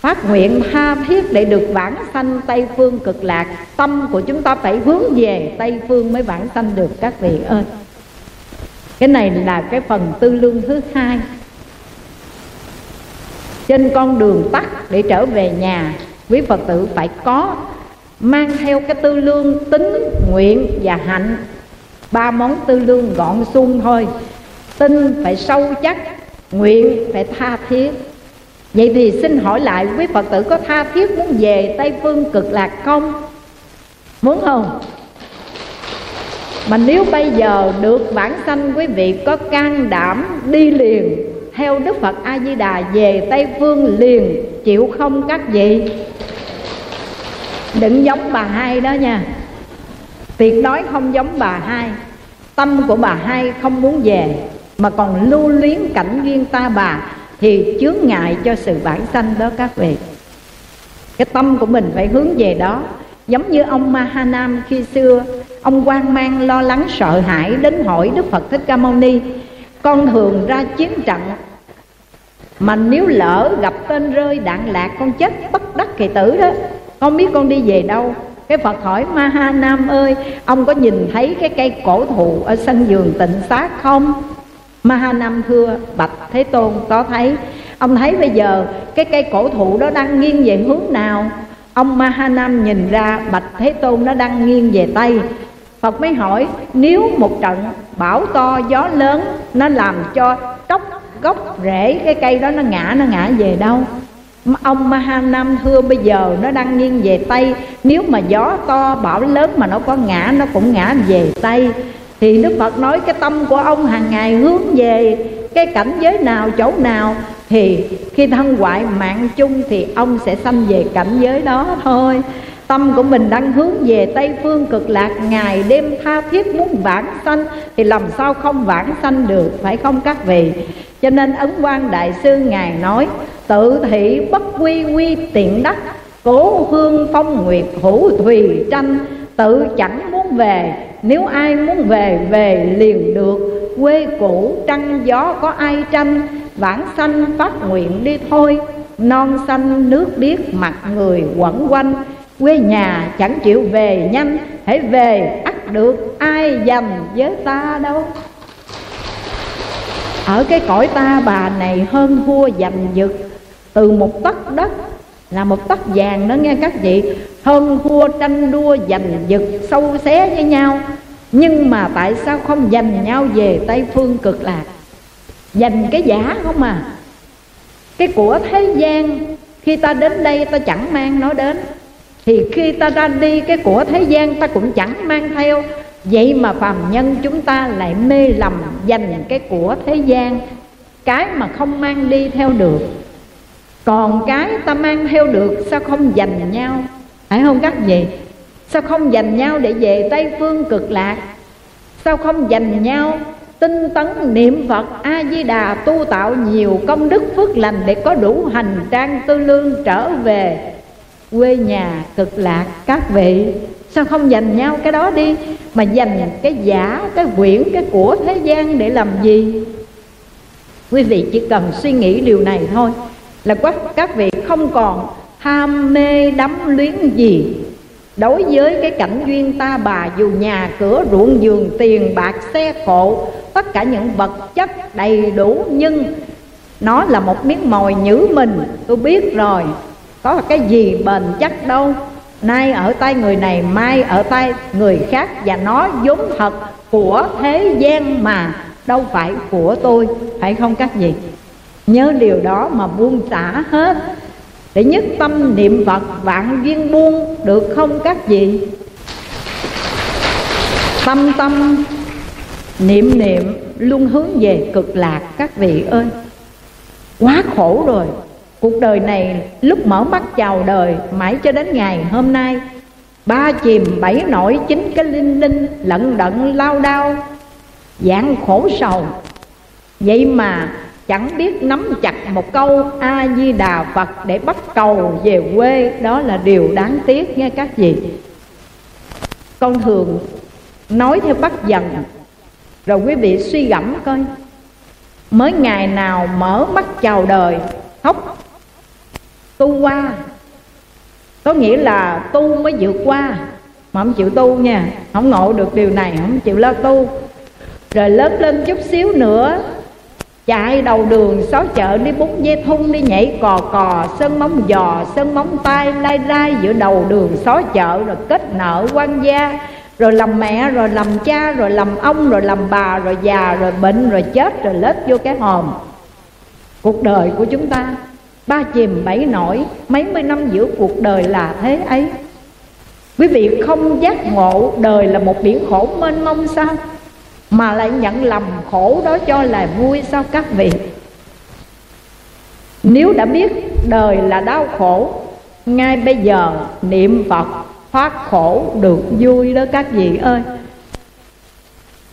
A: phát nguyện tha thiết để được vãng sanh tây phương cực lạc. Tâm của chúng ta phải hướng về tây phương mới vãng sanh được, các vị ơi. Cái này là cái phần tư lương thứ hai trên con đường tắt để trở về nhà, quý phật tử phải có mang theo cái tư lương tính nguyện và hạnh. Ba món tư lương gọn sung thôi. Tin phải sâu chắc, nguyện phải tha thiết. Vậy thì xin hỏi lại, quý phật tử có tha thiết muốn về tây phương cực lạc không? Muốn không? Mà nếu bây giờ được bản sanh, quý vị có can đảm đi liền theo đức phật a di đà về tây phương liền, chịu không các vị. Đừng giống bà hai đó nha. Tuyệt đối không giống bà hai. Tâm của bà hai không muốn về, mà còn lưu luyến cảnh duyên ta bà, thì chướng ngại cho sự bản sanh đó các vị. Cái tâm của mình phải hướng về đó. Giống như ông Mahanam khi xưa, ông quan mang lo lắng sợ hãi đến hỏi Đức Phật Thích Ca Mâu Ni, con thường ra chiến trận mà nếu lỡ gặp tên rơi đạn lạc con chết bất đắc kỳ tử đó, không biết con đi về đâu. Cái Phật hỏi Ma Ha Nam ơi, Ông có nhìn thấy cái cây cổ thụ Ở sân vườn tịnh xá không? Ma Ha Nam thưa, Bạch Thế Tôn, có thấy. Ông thấy bây giờ cái cây cổ thụ đó đang nghiêng về hướng nào? Ông Ma Ha Nam nhìn ra Bạch Thế Tôn nó đang nghiêng về Tây. Phật mới hỏi, Nếu một trận bão to gió lớn, Nó làm cho tróc gốc rễ, cái cây đó nó ngã Nó ngã về đâu? Ông Mahanam thưa bây giờ nó đang nghiêng về Tây. Nếu mà gió to, bão lớn mà nó có ngã, Nó cũng ngã về Tây. Thì Đức Phật nói cái tâm của ông hàng ngày hướng về Cái cảnh giới nào, chỗ nào? Thì khi thân hoại mạng chung Thì ông sẽ sanh về cảnh giới đó thôi. Tâm của mình đang hướng về Tây Phương cực lạc. Ngày đêm tha thiết muốn vãng sanh Thì làm sao không vãng sanh được, Phải không các vị? Cho nên Ấn quan Đại Sư Ngài nói, Tự thị bất quy quy tiện đắc, Cố hương phong nguyệt hữu thùy tranh, Tự chẳng muốn về, Nếu ai muốn về về liền được. Quê cũ trăng gió có ai tranh, Vãng sanh phát nguyện đi thôi. Non xanh nước biếc mặt người quẩn quanh, Quê nhà chẳng chịu về nhanh, Hãy về, ắt được ai dành với ta đâu. Ở cái cõi ta bà này hơn thua giành giật. Từ một tấc đất, là một tấc vàng đó nghe các vị. Hơn thua tranh đua giành giật, sâu xé với nhau. Nhưng mà tại sao không giành nhau về Tây Phương cực lạc? Giành cái giả không à? Cái của thế gian, Khi ta đến đây ta chẳng mang nó đến. Thì khi ta ra đi, cái của thế gian ta cũng chẳng mang theo vậy mà phàm nhân chúng ta lại mê lầm dành cái của thế gian, cái mà không mang đi theo được. Còn cái ta mang theo được sao không dành nhau? Phải không các vị? Sao không dành nhau để về tây phương cực lạc? Sao không dành nhau tinh tấn niệm phật a di đà tu tạo nhiều công đức phước lành để có đủ hành trang tư lương trở về quê nhà cực lạc các vị? Sao không dành nhau cái đó đi? Mà dành cái giả, cái quyển, cái của thế gian để làm gì? Quý vị chỉ cần suy nghĩ điều này thôi, là các vị không còn ham mê đắm luyến gì. Đối với cái cảnh duyên ta bà dù nhà cửa, ruộng vườn, tiền, bạc, xe cộ, tất cả những vật chất đầy đủ, nhưng nó là một miếng mồi nhữ mình. Tôi biết rồi, có cái gì bền chắc đâu nay ở tay người này, mai ở tay người khác, và nó vốn thật của thế gian mà, đâu phải của tôi, phải không các vị? Nhớ điều đó mà buông xả hết. Để nhất tâm niệm phật, vạn duyên buông, được không các vị? Tâm tâm niệm niệm, luôn hướng về cực lạc các vị ơi. Quá khổ rồi cuộc đời này lúc mở mắt chào đời, mãi cho đến ngày hôm nay. Ba chìm, bảy nổi chính cái linh linh, lận đận, lao đao dạng khổ sầu. Vậy mà chẳng biết nắm chặt một câu a di đà phật để bắt cầu về quê, đó là điều đáng tiếc nghe các vị. Con thường nói theo bắt dần, rồi quý vị suy gẫm coi. Mới ngày nào mở mắt chào đời khóc tu qua. Có nghĩa là tu mới vượt qua. Mà không chịu tu nha, không ngộ được điều này, không chịu lo tu. Rồi lớn lên chút xíu nữa, chạy đầu đường xó chợ đi bút dây thun đi nhảy cò cò, sơn móng giò, sơn móng tay, lai lai giữa đầu đường xó chợ, rồi kết nợ quan gia, rồi làm mẹ, rồi làm cha, rồi làm ông, rồi làm bà, rồi già, rồi bệnh, rồi chết, rồi lết vô cái hòm. Cuộc đời của chúng ta ba chìm bảy nổi, mấy mươi năm giữa cuộc đời là thế ấy. Quý vị không giác ngộ đời là một biển khổ mênh mông sao? Mà lại nhận lầm khổ đó cho là vui sao các vị? Nếu đã biết đời là đau khổ, ngay bây giờ niệm phật thoát khổ được vui đó các vị ơi.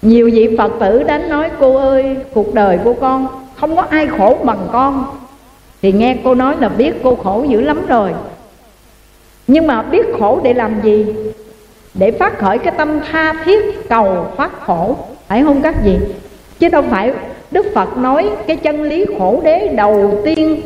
A: Nhiều vị phật tử đến nói, cô ơi, cuộc đời của con không có ai khổ bằng con thì nghe cô nói là biết cô khổ dữ lắm rồi. Nhưng mà biết khổ để làm gì? Để phát khởi cái tâm tha thiết, cầu thoát khổ. Phải không các vị? Chứ đâu phải đức phật nói cái chân lý khổ đế đầu tiên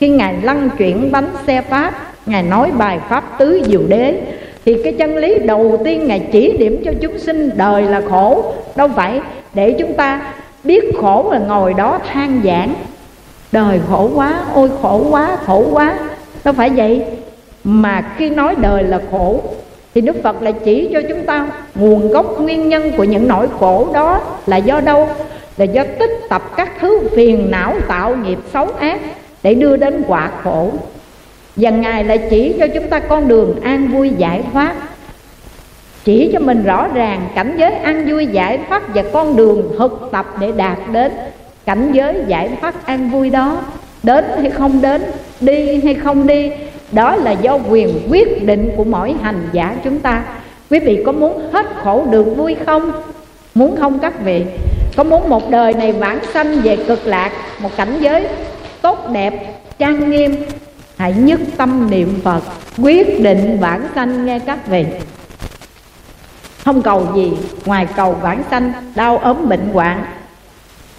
A: khi ngài lăn chuyển bánh xe pháp, ngài nói bài pháp tứ diệu đế. Thì cái chân lý đầu tiên ngài chỉ điểm cho chúng sinh đời là khổ. Đâu phải để chúng ta biết khổ là ngồi đó than giảng đời khổ quá, ôi khổ quá khổ quá. Đâu phải vậy mà khi nói đời là khổ, thì đức phật lại chỉ cho chúng ta nguồn gốc nguyên nhân của những nỗi khổ đó là do đâu? Là do tích tập các thứ phiền não tạo nghiệp xấu ác để đưa đến quả khổ. Và ngài lại chỉ cho chúng ta con đường an vui giải thoát. Chỉ cho mình rõ ràng cảnh giới an vui giải thoát và con đường thực tập để đạt đến cảnh giới giải thoát an vui đó, đến hay không đến, đi hay không đi, đó là do quyền quyết định của mỗi hành giả chúng ta. Quý vị có muốn hết khổ được vui không? Muốn không các vị? Có muốn một đời này vãng sanh về cực lạc, một cảnh giới tốt đẹp, trang nghiêm? Hãy nhất tâm niệm phật, quyết định vãng sanh nghe các vị. Không cầu gì ngoài cầu vãng sanh, đau ốm bệnh hoạn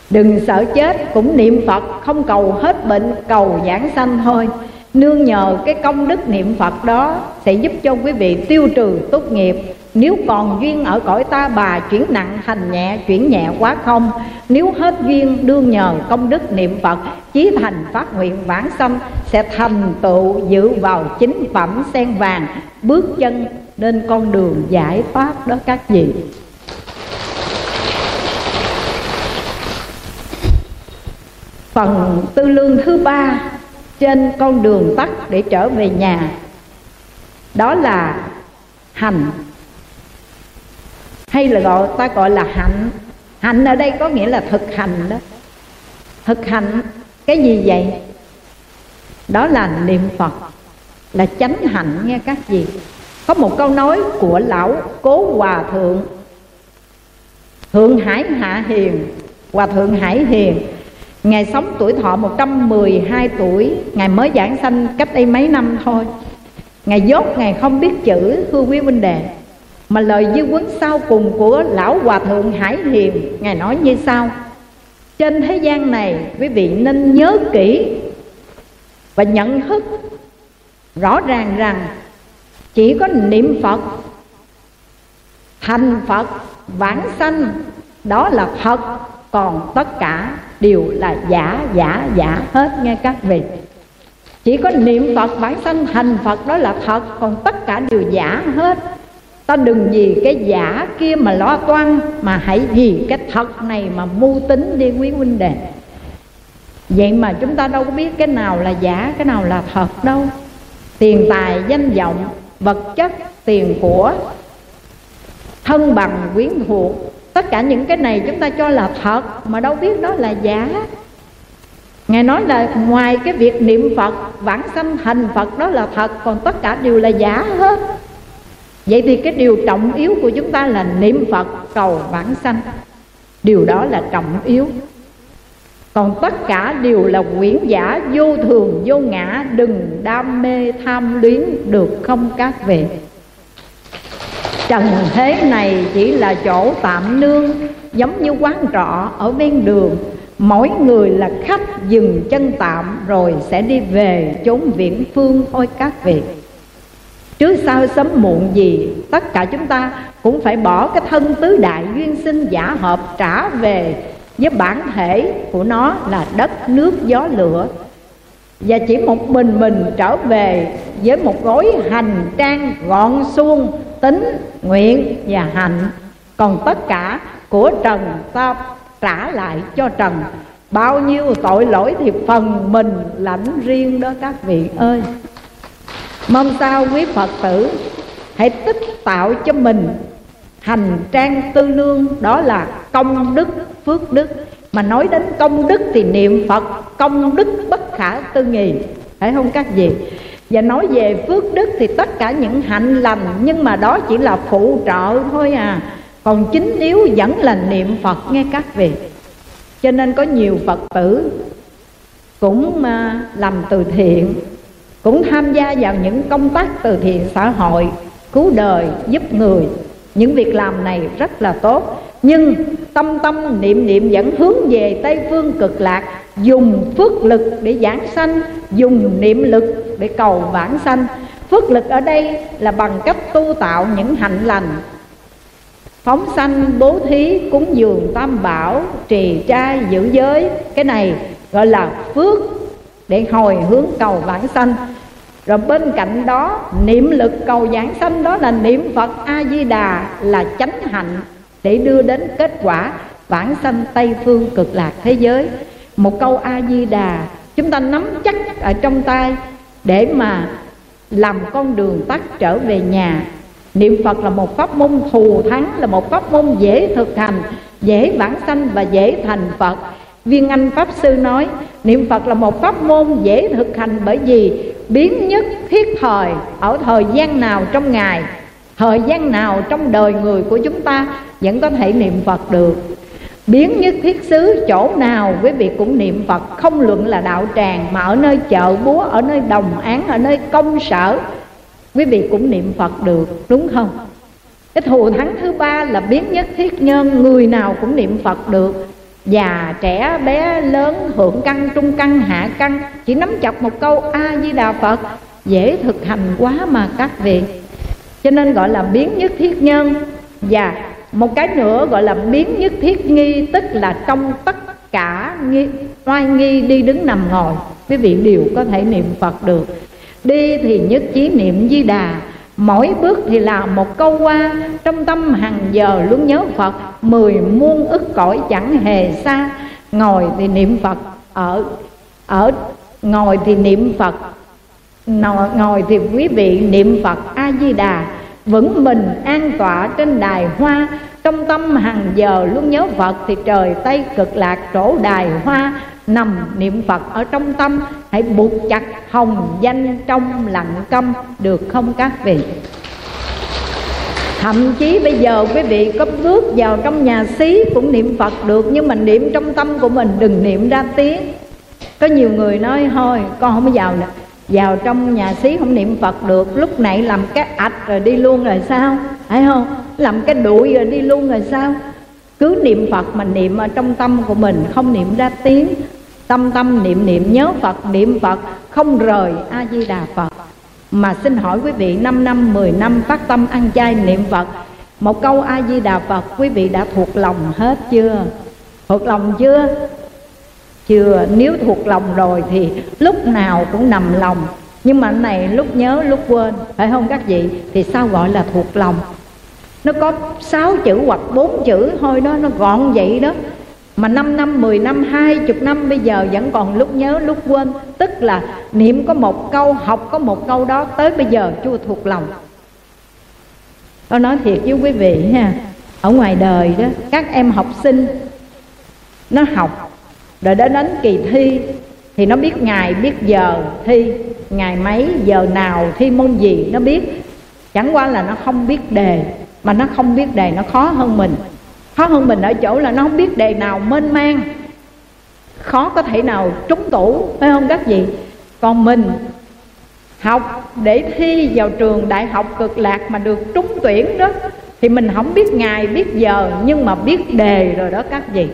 A: đừng sợ chết, cũng niệm phật, không cầu hết bệnh, cầu giảng sanh thôi. Nương nhờ cái công đức niệm phật đó sẽ giúp cho quý vị tiêu trừ tốt nghiệp. Nếu còn duyên ở cõi ta, bà chuyển nặng thành nhẹ, chuyển nhẹ quá không. Nếu hết duyên, đương nhờ công đức niệm phật, chí thành phát nguyện vãng sanh, sẽ thành tựu dự vào chính phẩm sen vàng. Bước chân lên con đường giải thoát đó các vị. Phần tư lương thứ ba trên con đường tắt để trở về nhà. Đó là hành hay là gọi, ta gọi là hạnh. Hạnh ở đây có nghĩa là thực hành đó. Thực hành, cái gì vậy? Đó là niệm phật, là chánh hạnh nghe các vị. Có một câu nói của lão cố hòa thượng. Thượng hải hạ hiền, hòa thượng hải hiền. Ngài sống tuổi thọ 112 tuổi, Ngài mới giảng sanh cách đây mấy năm thôi. Ngài dốt Ngài không biết chữ thưa quý huynh đệ, Mà lời dư quấn sau cùng của Lão Hòa Thượng Hải Hiền, Ngài nói như sau. Trên thế gian này, quý vị nên nhớ kỹ Và nhận thức rõ ràng rằng Chỉ có niệm Phật, thành Phật, vãng sanh, Đó là phật, Còn tất cả đều là giả giả giả hết nghe các vị. Chỉ có niệm phật, bản sanh thành phật đó là thật, còn tất cả đều giả hết. Ta đừng vì cái giả kia mà lo toan, mà hãy vì cái thật này mà mưu tính đi quý huynh đệ. Vậy mà chúng ta đâu có biết cái nào là giả, cái nào là thật đâu. Tiền tài, danh vọng, vật chất, tiền của, thân bằng, quyến thuộc tất cả những cái này chúng ta cho là thật, mà đâu biết đó là giả. Ngài nói là ngoài cái việc niệm phật, vãng sanh thành phật đó là thật, còn tất cả đều là giả hết. Vậy thì cái điều trọng yếu của chúng ta là niệm phật cầu vãng sanh. Điều đó là trọng yếu. Còn tất cả đều là quyển giả vô thường, vô ngã, đừng đam mê tham luyến được không các vị trần thế này chỉ là chỗ tạm nương, giống như quán trọ ở bên đường. Mỗi người là khách dừng chân tạm rồi sẽ đi về chốn viễn phương thôi các vị. Trước sau sớm muộn gì, tất cả chúng ta cũng phải bỏ cái thân tứ đại duyên sinh giả hợp trả về với bản thể của nó là đất, nước, gió, lửa. Và chỉ một mình mình trở về với một gói hành trang gọn suông tính nguyện và hạnh. Còn tất cả của trần ta trả lại cho trần. Bao nhiêu tội lỗi thì phần mình lãnh riêng đó các vị ơi. Mong sao quý phật tử hãy tích tạo cho mình hành trang tư lương đó là công đức, phước đức. Mà nói đến công đức thì niệm phật công đức bất khả tư nghì phải không các vị? Và nói về phước đức thì tất cả những hạnh lành, nhưng mà đó chỉ là phụ trợ thôi à. Còn chính yếu vẫn là niệm phật nghe các vị. Cho nên có nhiều phật tử cũng à, làm từ thiện, cũng tham gia vào những công tác từ thiện xã hội, cứu đời, giúp người. Những việc làm này rất là tốt. Nhưng tâm tâm niệm niệm vẫn hướng về tây phương cực lạc dùng phước lực để giảng sanh, dùng niệm lực để cầu vãng sanh. Phước lực ở đây là bằng cách tu tạo những hạnh lành. Phóng sanh, bố thí, cúng dường, tam bảo, trì trai giữ giới. Cái này gọi là phước để hồi hướng cầu vãng sanh. Rồi bên cạnh đó, niệm lực cầu giảng sanh đó là niệm phật a di đà là chánh hạnh để đưa đến kết quả vãng sanh tây phương cực lạc thế giới một câu a di đà chúng ta nắm chắc ở trong tay để mà làm con đường tắt trở về nhà. Niệm phật là một pháp môn thù thắng, là một pháp môn dễ thực hành, dễ vãng sanh và dễ thành phật. Viên anh pháp sư nói, niệm phật là một pháp môn dễ thực hành bởi vì biến nhất thiết thời ở thời gian nào trong ngày, thời gian nào trong đời người của chúng ta vẫn có thể niệm phật được biến nhất thiết xứ chỗ nào, quý vị cũng niệm phật. Không luận là đạo tràng, mà ở nơi chợ búa, ở nơi đồng án, ở nơi công sở, quý vị cũng niệm phật được, đúng không? Cái thù thắng thứ ba là biến nhất thiết nhân, người nào cũng niệm phật được. Già, trẻ, bé, lớn, hưởng căn, trung căn, hạ căn, chỉ nắm chặt một câu a di đà phật, dễ thực hành quá mà các vị. Cho nên gọi là biến nhất thiết nhân. Và một cái nữa gọi là biến nhất thiết nghi tức là trong tất cả nghi, oai nghi đi đứng nằm ngồi. Quý vị đều có thể niệm phật được. Đi thì nhất trí niệm di đà. Mỗi bước thì là một câu qua. Trong tâm hàng giờ luôn nhớ phật. Mười muôn ức cõi chẳng hề xa. Ngồi thì niệm phật. Ở ở ngồi thì niệm phật. Ngồi ngồi thì quý vị niệm phật a di đà vững mình, an tọa trên đài hoa. Trong tâm hàng giờ luôn nhớ phật thì trời tây cực lạc chỗ đài hoa. Nằm niệm phật ở trong tâm, hãy buộc chặt hồng danh trong lặng câm. Được không các vị? Thậm chí bây giờ quý vị có bước vào trong nhà xí cũng niệm phật được, nhưng mà niệm trong tâm của mình đừng niệm ra tiếng. Có nhiều người nói, thôi, con không có vào nữa vào trong nhà xí không niệm phật được, lúc nãy làm cái ạch rồi đi luôn rồi sao? Phải không? Làm cái đuổi rồi đi luôn rồi sao? Cứ niệm phật mà niệm ở trong tâm của mình, không niệm ra tiếng. Tâm tâm niệm niệm, nhớ phật, niệm phật, không rời a di đà phật. Mà xin hỏi quý vị 5 năm 10 năm, phát tâm ăn chay niệm phật, một câu a di đà phật quý vị đã thuộc lòng hết chưa? Thuộc lòng chưa? Chưa nếu thuộc lòng rồi thì lúc nào cũng nằm lòng. Nhưng mà này lúc nhớ lúc quên phải không các vị? Thì sao gọi là thuộc lòng? Nó có sáu chữ hoặc bốn chữ thôi đó nó gọn vậy đó. Mà 5 năm, 10 năm, 20 năm bây giờ vẫn còn lúc nhớ lúc quên. Tức là niệm có một câu, học có một câu đó Tới bây giờ chưa thuộc lòng. Tôi nói thiệt với quý vị ha Ở ngoài đời đó, các em học sinh Nó học rồi đến đến kỳ thi Thì nó biết ngày, biết giờ thi Ngày mấy, giờ nào, thi môn gì Nó biết. Chẳng qua là nó không biết đề Mà nó không biết đề nó khó hơn mình. Khó hơn mình ở chỗ là nó không biết đề nào mênh mang. Khó có thể nào trúng tủ phải không các vị? Còn mình học để thi vào trường đại học cực lạc mà được trúng tuyển đó thì mình không biết ngày biết giờ nhưng mà biết đề rồi đó các vị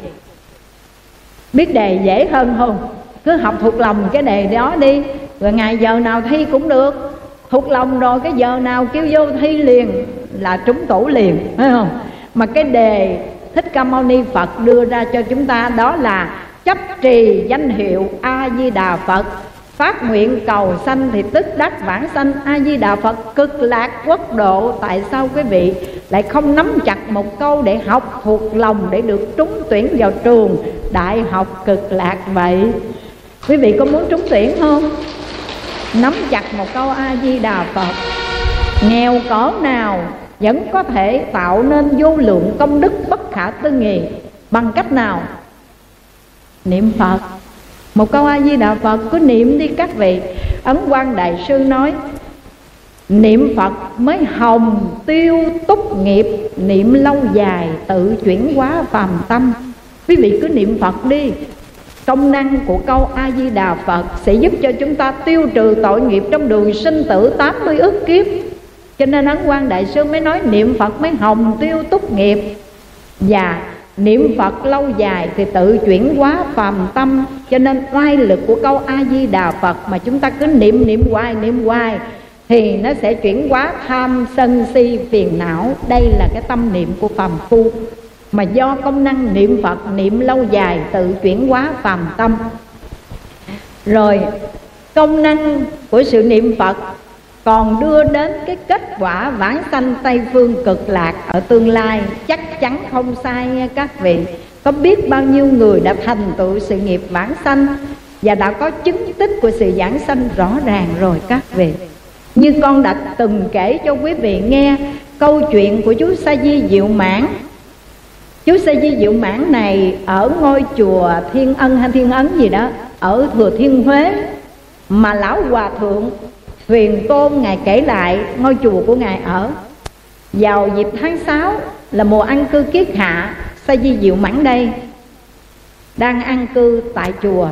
A: biết đề dễ hơn không cứ học thuộc lòng cái đề đó đi. Rồi ngày giờ nào thi cũng được. Thuộc lòng rồi cái giờ nào kêu vô thi liền là trúng tủ liền, phải không? Mà cái đề thích ca mâu ni phật đưa ra cho chúng ta đó là chấp trì danh hiệu a di đà phật phát nguyện cầu sanh thì tức đắc vãng sanh. A di đà phật cực lạc quốc độ. Tại sao quý vị lại không nắm chặt một câu để học thuộc lòng để được trúng tuyển vào trường đại học cực lạc vậy? Quý vị có muốn trúng tuyển không? Nắm chặt một câu a di đà phật. Nghèo cỡ nào vẫn có thể tạo nên vô lượng công đức bất khả tư nghị. Bằng cách nào? Niệm phật một câu a di đà phật, cứ niệm đi các vị. Ấn quan đại sư nói, niệm phật mới hồng, tiêu túc nghiệp, niệm lâu dài, tự chuyển hóa phàm tâm. Quý vị cứ niệm phật đi. Công năng của câu a di đà phật sẽ giúp cho chúng ta tiêu trừ tội nghiệp trong đường sinh tử 80 ức kiếp. Cho nên ấn quan đại sư mới nói, niệm phật mới hồng, tiêu túc nghiệp. Và niệm phật lâu dài thì tự chuyển hóa phàm tâm. Cho nên oai lực của câu a di đà phật mà chúng ta cứ niệm niệm hoài niệm hoài thì nó sẽ chuyển hóa tham, sân, si, phiền não. Đây là cái tâm niệm của phàm phu. Mà do công năng niệm phật, niệm lâu dài, tự chuyển hóa phàm tâm. Rồi, công năng của sự niệm phật còn đưa đến cái kết quả vãng sanh tây phương cực lạc ở tương lai, chắc chắn không sai nha các vị. Có biết bao nhiêu người đã thành tựu sự nghiệp vãng sanh và đã có chứng tích của sự giảng sanh rõ ràng rồi các vị? Như con đã từng kể cho quý vị nghe câu chuyện của chú sa di diệu mãn. Chú sa di diệu mãn này ở ngôi chùa thiên ân hay thiên ấn gì đó, ở thừa thiên huế, mà lão hòa thượng Huyền Tôn Ngài kể lại, ngôi chùa của Ngài ở. Vào dịp tháng 6 là mùa ăn cư kiết hạ, Sa di diệu mãn đây, Đang ăn cư tại chùa.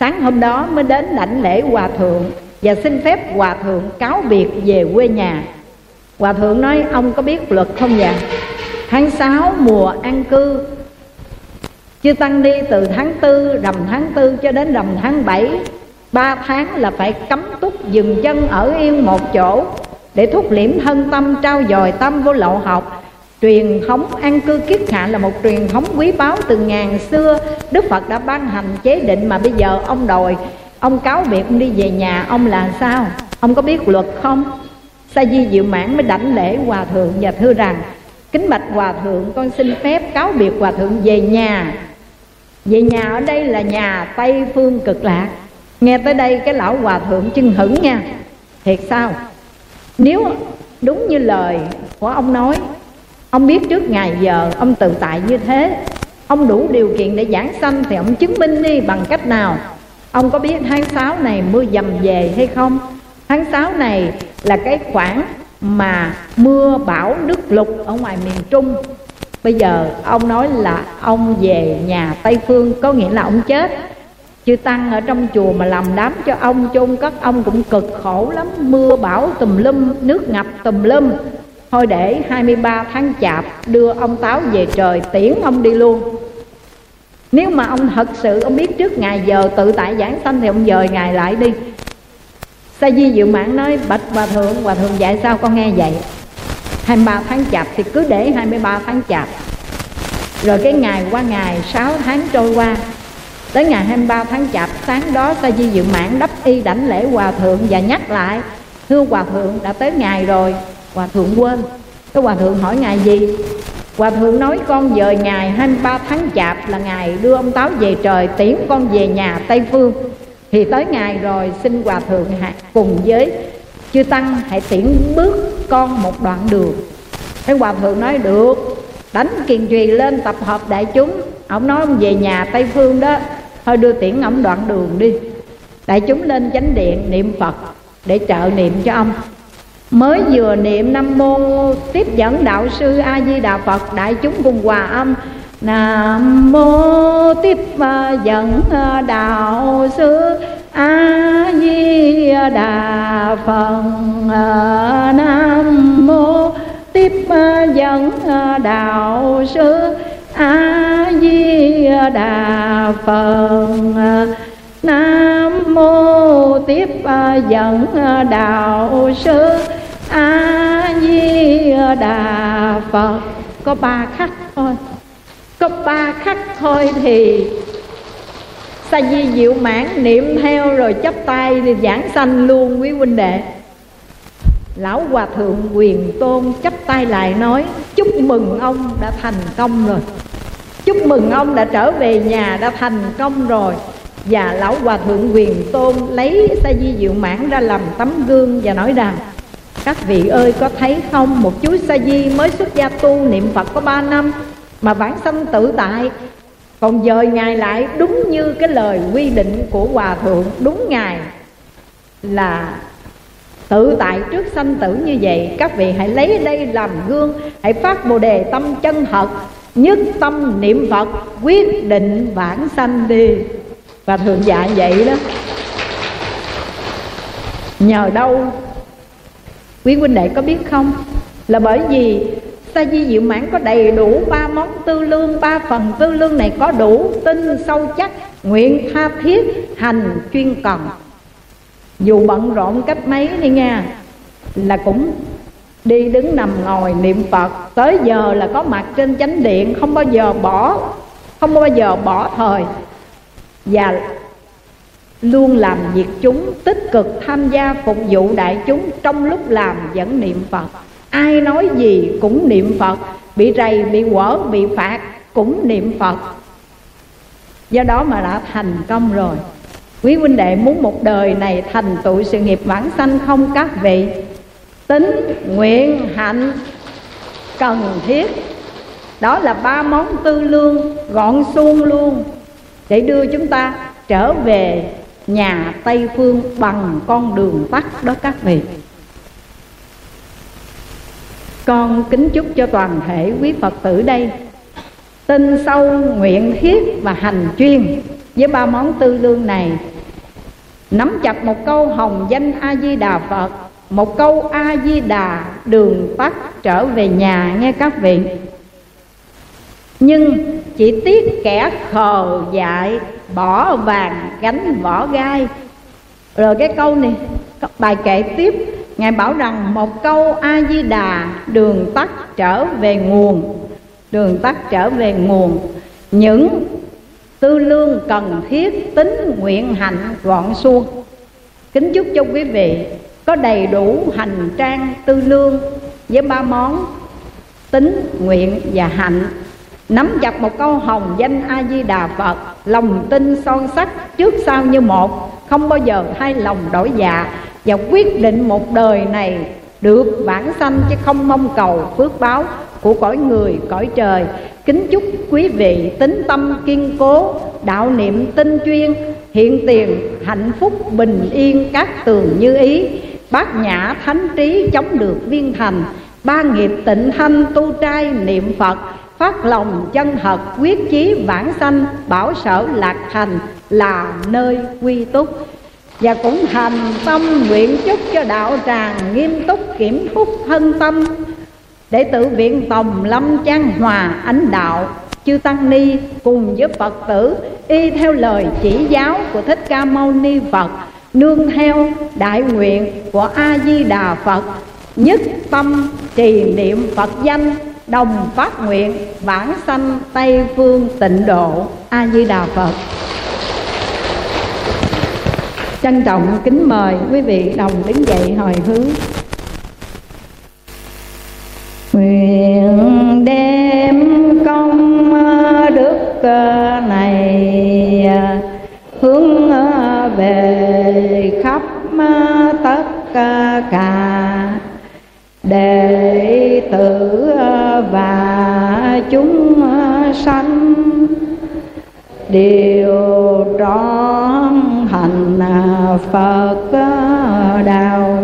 A: Sáng hôm đó mới đến lãnh lễ hòa thượng Và xin phép hòa thượng cáo biệt về quê nhà. Hòa thượng nói, ông có biết luật không vậy? Tháng 6 mùa an cư Chưa tăng đi từ tháng 4 rằm tháng 4 cho đến rằm tháng 7 ba tháng là phải cấm túc dừng chân ở yên một chỗ, để thúc liễm thân tâm trao dồi tâm vô lộ học. Truyền thống an cư kiết hạ là một truyền thống quý báu từ ngàn xưa. Đức phật đã ban hành chế định mà bây giờ ông đòi. Ông cáo biệt ông đi về nhà, ông là sao? Ông có biết luật không? Sa di diệu mãn mới đảnh lễ hòa thượng và thưa rằng, kính bạch hòa thượng, con xin phép cáo biệt hòa thượng về nhà. Về nhà ở đây là nhà tây phương cực lạc nghe tới đây cái lão hòa thượng chưng hửng nha. Thiệt sao? Nếu đúng như lời của ông nói, ông biết trước ngày giờ ông tự tại như thế. Ông đủ điều kiện để giảng sanh thì ông chứng minh đi bằng cách nào? Ông có biết tháng 6 này mưa dầm về hay không? Tháng 6 này là cái khoảng mà mưa bão nước lục ở ngoài miền trung. Bây giờ ông nói là ông về nhà tây phương, có nghĩa là ông chết chư tăng ở trong chùa mà làm đám cho ông chôn cất, ông cũng cực khổ lắm. Mưa bão tùm lum, nước ngập tùm lum. Thôi để 23 tháng chạp, đưa ông táo về trời, tiễn ông đi luôn. Nếu mà ông thật sự, ông biết trước ngày giờ tự tại giảng sanh thì ông dời ngày lại đi. Sa di diệu mạng nói, bạch hòa thượng hòa thượng dạy sao con nghe vậy? 23 tháng chạp thì cứ để 23 tháng chạp. Rồi cái ngày qua ngày 6 tháng trôi qua Tới ngày 23 tháng chạp, sáng đó Sa Di Dự Mãn đắp y đảnh lễ Hòa Thượng Và nhắc lại, Thưa Hòa Thượng, đã tới ngày rồi. Hòa Thượng quên. Cái Hòa Thượng hỏi ngày gì? Hòa thượng nói, con dời ngày 23 tháng chạp là ngày đưa ông Táo về trời, tiễn con về nhà Tây Phương. Thì tới ngày rồi, xin Hòa thượng cùng với chư Tăng hãy tiễn bước con một đoạn đường. Thế Hòa thượng nói, được. Đánh kiền trì lên tập hợp đại chúng. Ông nói, ông về nhà Tây Phương đó. Thôi đưa tiễn ông đoạn đường đi. Đại chúng lên chánh điện niệm Phật Để trợ niệm cho ông. Mới vừa niệm Nam Mô Tiếp dẫn Đạo Sư A-di-đà Phật, Đại chúng cùng hòa âm. Nam Mô Tiếp à, dẫn à, Đạo Sư A-di-đà Phật à, Nam Mô Tiếp dẫn Đạo Sư A-di-đà Phật Nam Mô Tiếp dẫn Đạo Sư a di đà phật có ba khắc thôi có ba khắc thôi thì sa di diệu mãn niệm theo rồi chấp tay thì giảng sanh luôn quý huynh đệ. Lão hòa thượng quyền tôn chấp tay lại nói, chúc mừng ông đã thành công rồi chúc mừng ông đã trở về nhà đã thành công rồi. Và lão hòa thượng quyền tôn lấy sa di diệu mãn ra làm tấm gương và nói rằng, các vị ơi, có thấy không? Một chú sa di mới xuất gia tu niệm phật có ba năm mà vãng sanh tự tại. Còn dời ngài lại đúng như cái lời quy định của hòa thượng đúng ngài là tự tại trước sanh tử như vậy. Các vị hãy lấy đây làm gương, hãy phát bồ đề tâm chân thật nhất tâm niệm phật, quyết định vãng sanh đi. Và thường dạy vậy đó. Nhờ đâu? Quý huynh đệ có biết không? Là bởi vì sa di diệu mãn có đầy đủ ba món tư lương, ba phần tư lương này có đủ tinh sâu chắc, nguyện tha thiết, hành chuyên cần. Dù bận rộn cách mấy đi nha, là cũng đi đứng nằm ngồi niệm phật. Tới giờ là có mặt trên chánh điện, không bao giờ bỏ, không bao giờ bỏ thời. Và luôn làm việc chúng, tích cực tham gia phục vụ đại chúng trong lúc làm vẫn niệm phật. Ai nói gì cũng niệm phật, bị rầy, bị quở, bị phạt cũng niệm phật. Do đó mà đã thành công rồi. Quý huynh đệ, muốn một đời này thành tựu sự nghiệp vãng sanh không các vị? Tính nguyện hạnh cần thiết. Đó là ba món tư lương gọn suông luôn. Để đưa chúng ta trở về nhà Tây Phương bằng con đường tắt đó các vị. Con kính chúc cho toàn thể quý Phật tử đây. Tin sâu, nguyện thiết và hành chuyên Với ba món tư lương này. Nắm chặt một câu hồng danh A-di-đà Phật. Một câu A-di-đà, đường tắt trở về nhà nghe các vị. Nhưng chỉ tiếc kẻ khờ dại, bỏ vàng gánh vỏ gai. Rồi cái câu này bài kệ tiếp. Ngài bảo rằng một câu a di đà đường tắt trở về nguồn. Đường tắt trở về nguồn. Những tư lương cần thiết tính nguyện hạnh gọn suông kính chúc cho quý vị có đầy đủ hành trang tư lương với ba món tính, nguyện và hạnh. Nắm chặt một câu hồng danh a di đà phật, lòng tin son sắt trước sau như một, không bao giờ hai lòng đổi dạ. Và quyết định một đời này được vãng sanh chứ không mong cầu phước báo của cõi người, cõi trời. Kính chúc quý vị tính tâm kiên cố, đạo niệm tinh chuyên, hiện tiền, hạnh phúc bình yên các tường như ý bát nhã thánh trí chống được viên thành. Ba nghiệp tịnh thanh tu trai niệm phật. Phát lòng chân thật, quyết chí vãng sanh, bảo sở lạc thành là nơi quy túc. Và cũng thành tâm nguyện chúc cho đạo tràng nghiêm túc kiểm phúc thân tâm. Để tự viện tòng lâm trang hòa ánh đạo, chư tăng ni cùng với phật tử, y theo lời chỉ giáo của thích ca mâu ni phật nương theo đại nguyện của a di đà phật, nhất tâm trì niệm phật danh, đồng phát nguyện vãng sanh tây phương tịnh độ. A di đà phật. Trân trọng kính mời quý vị đồng đứng dậy hồi hướng. Nguyện đem này hướng cả đệ tử ờ, và chúng ờ, sanh. Đều trọn hành ờ, Phật đạo.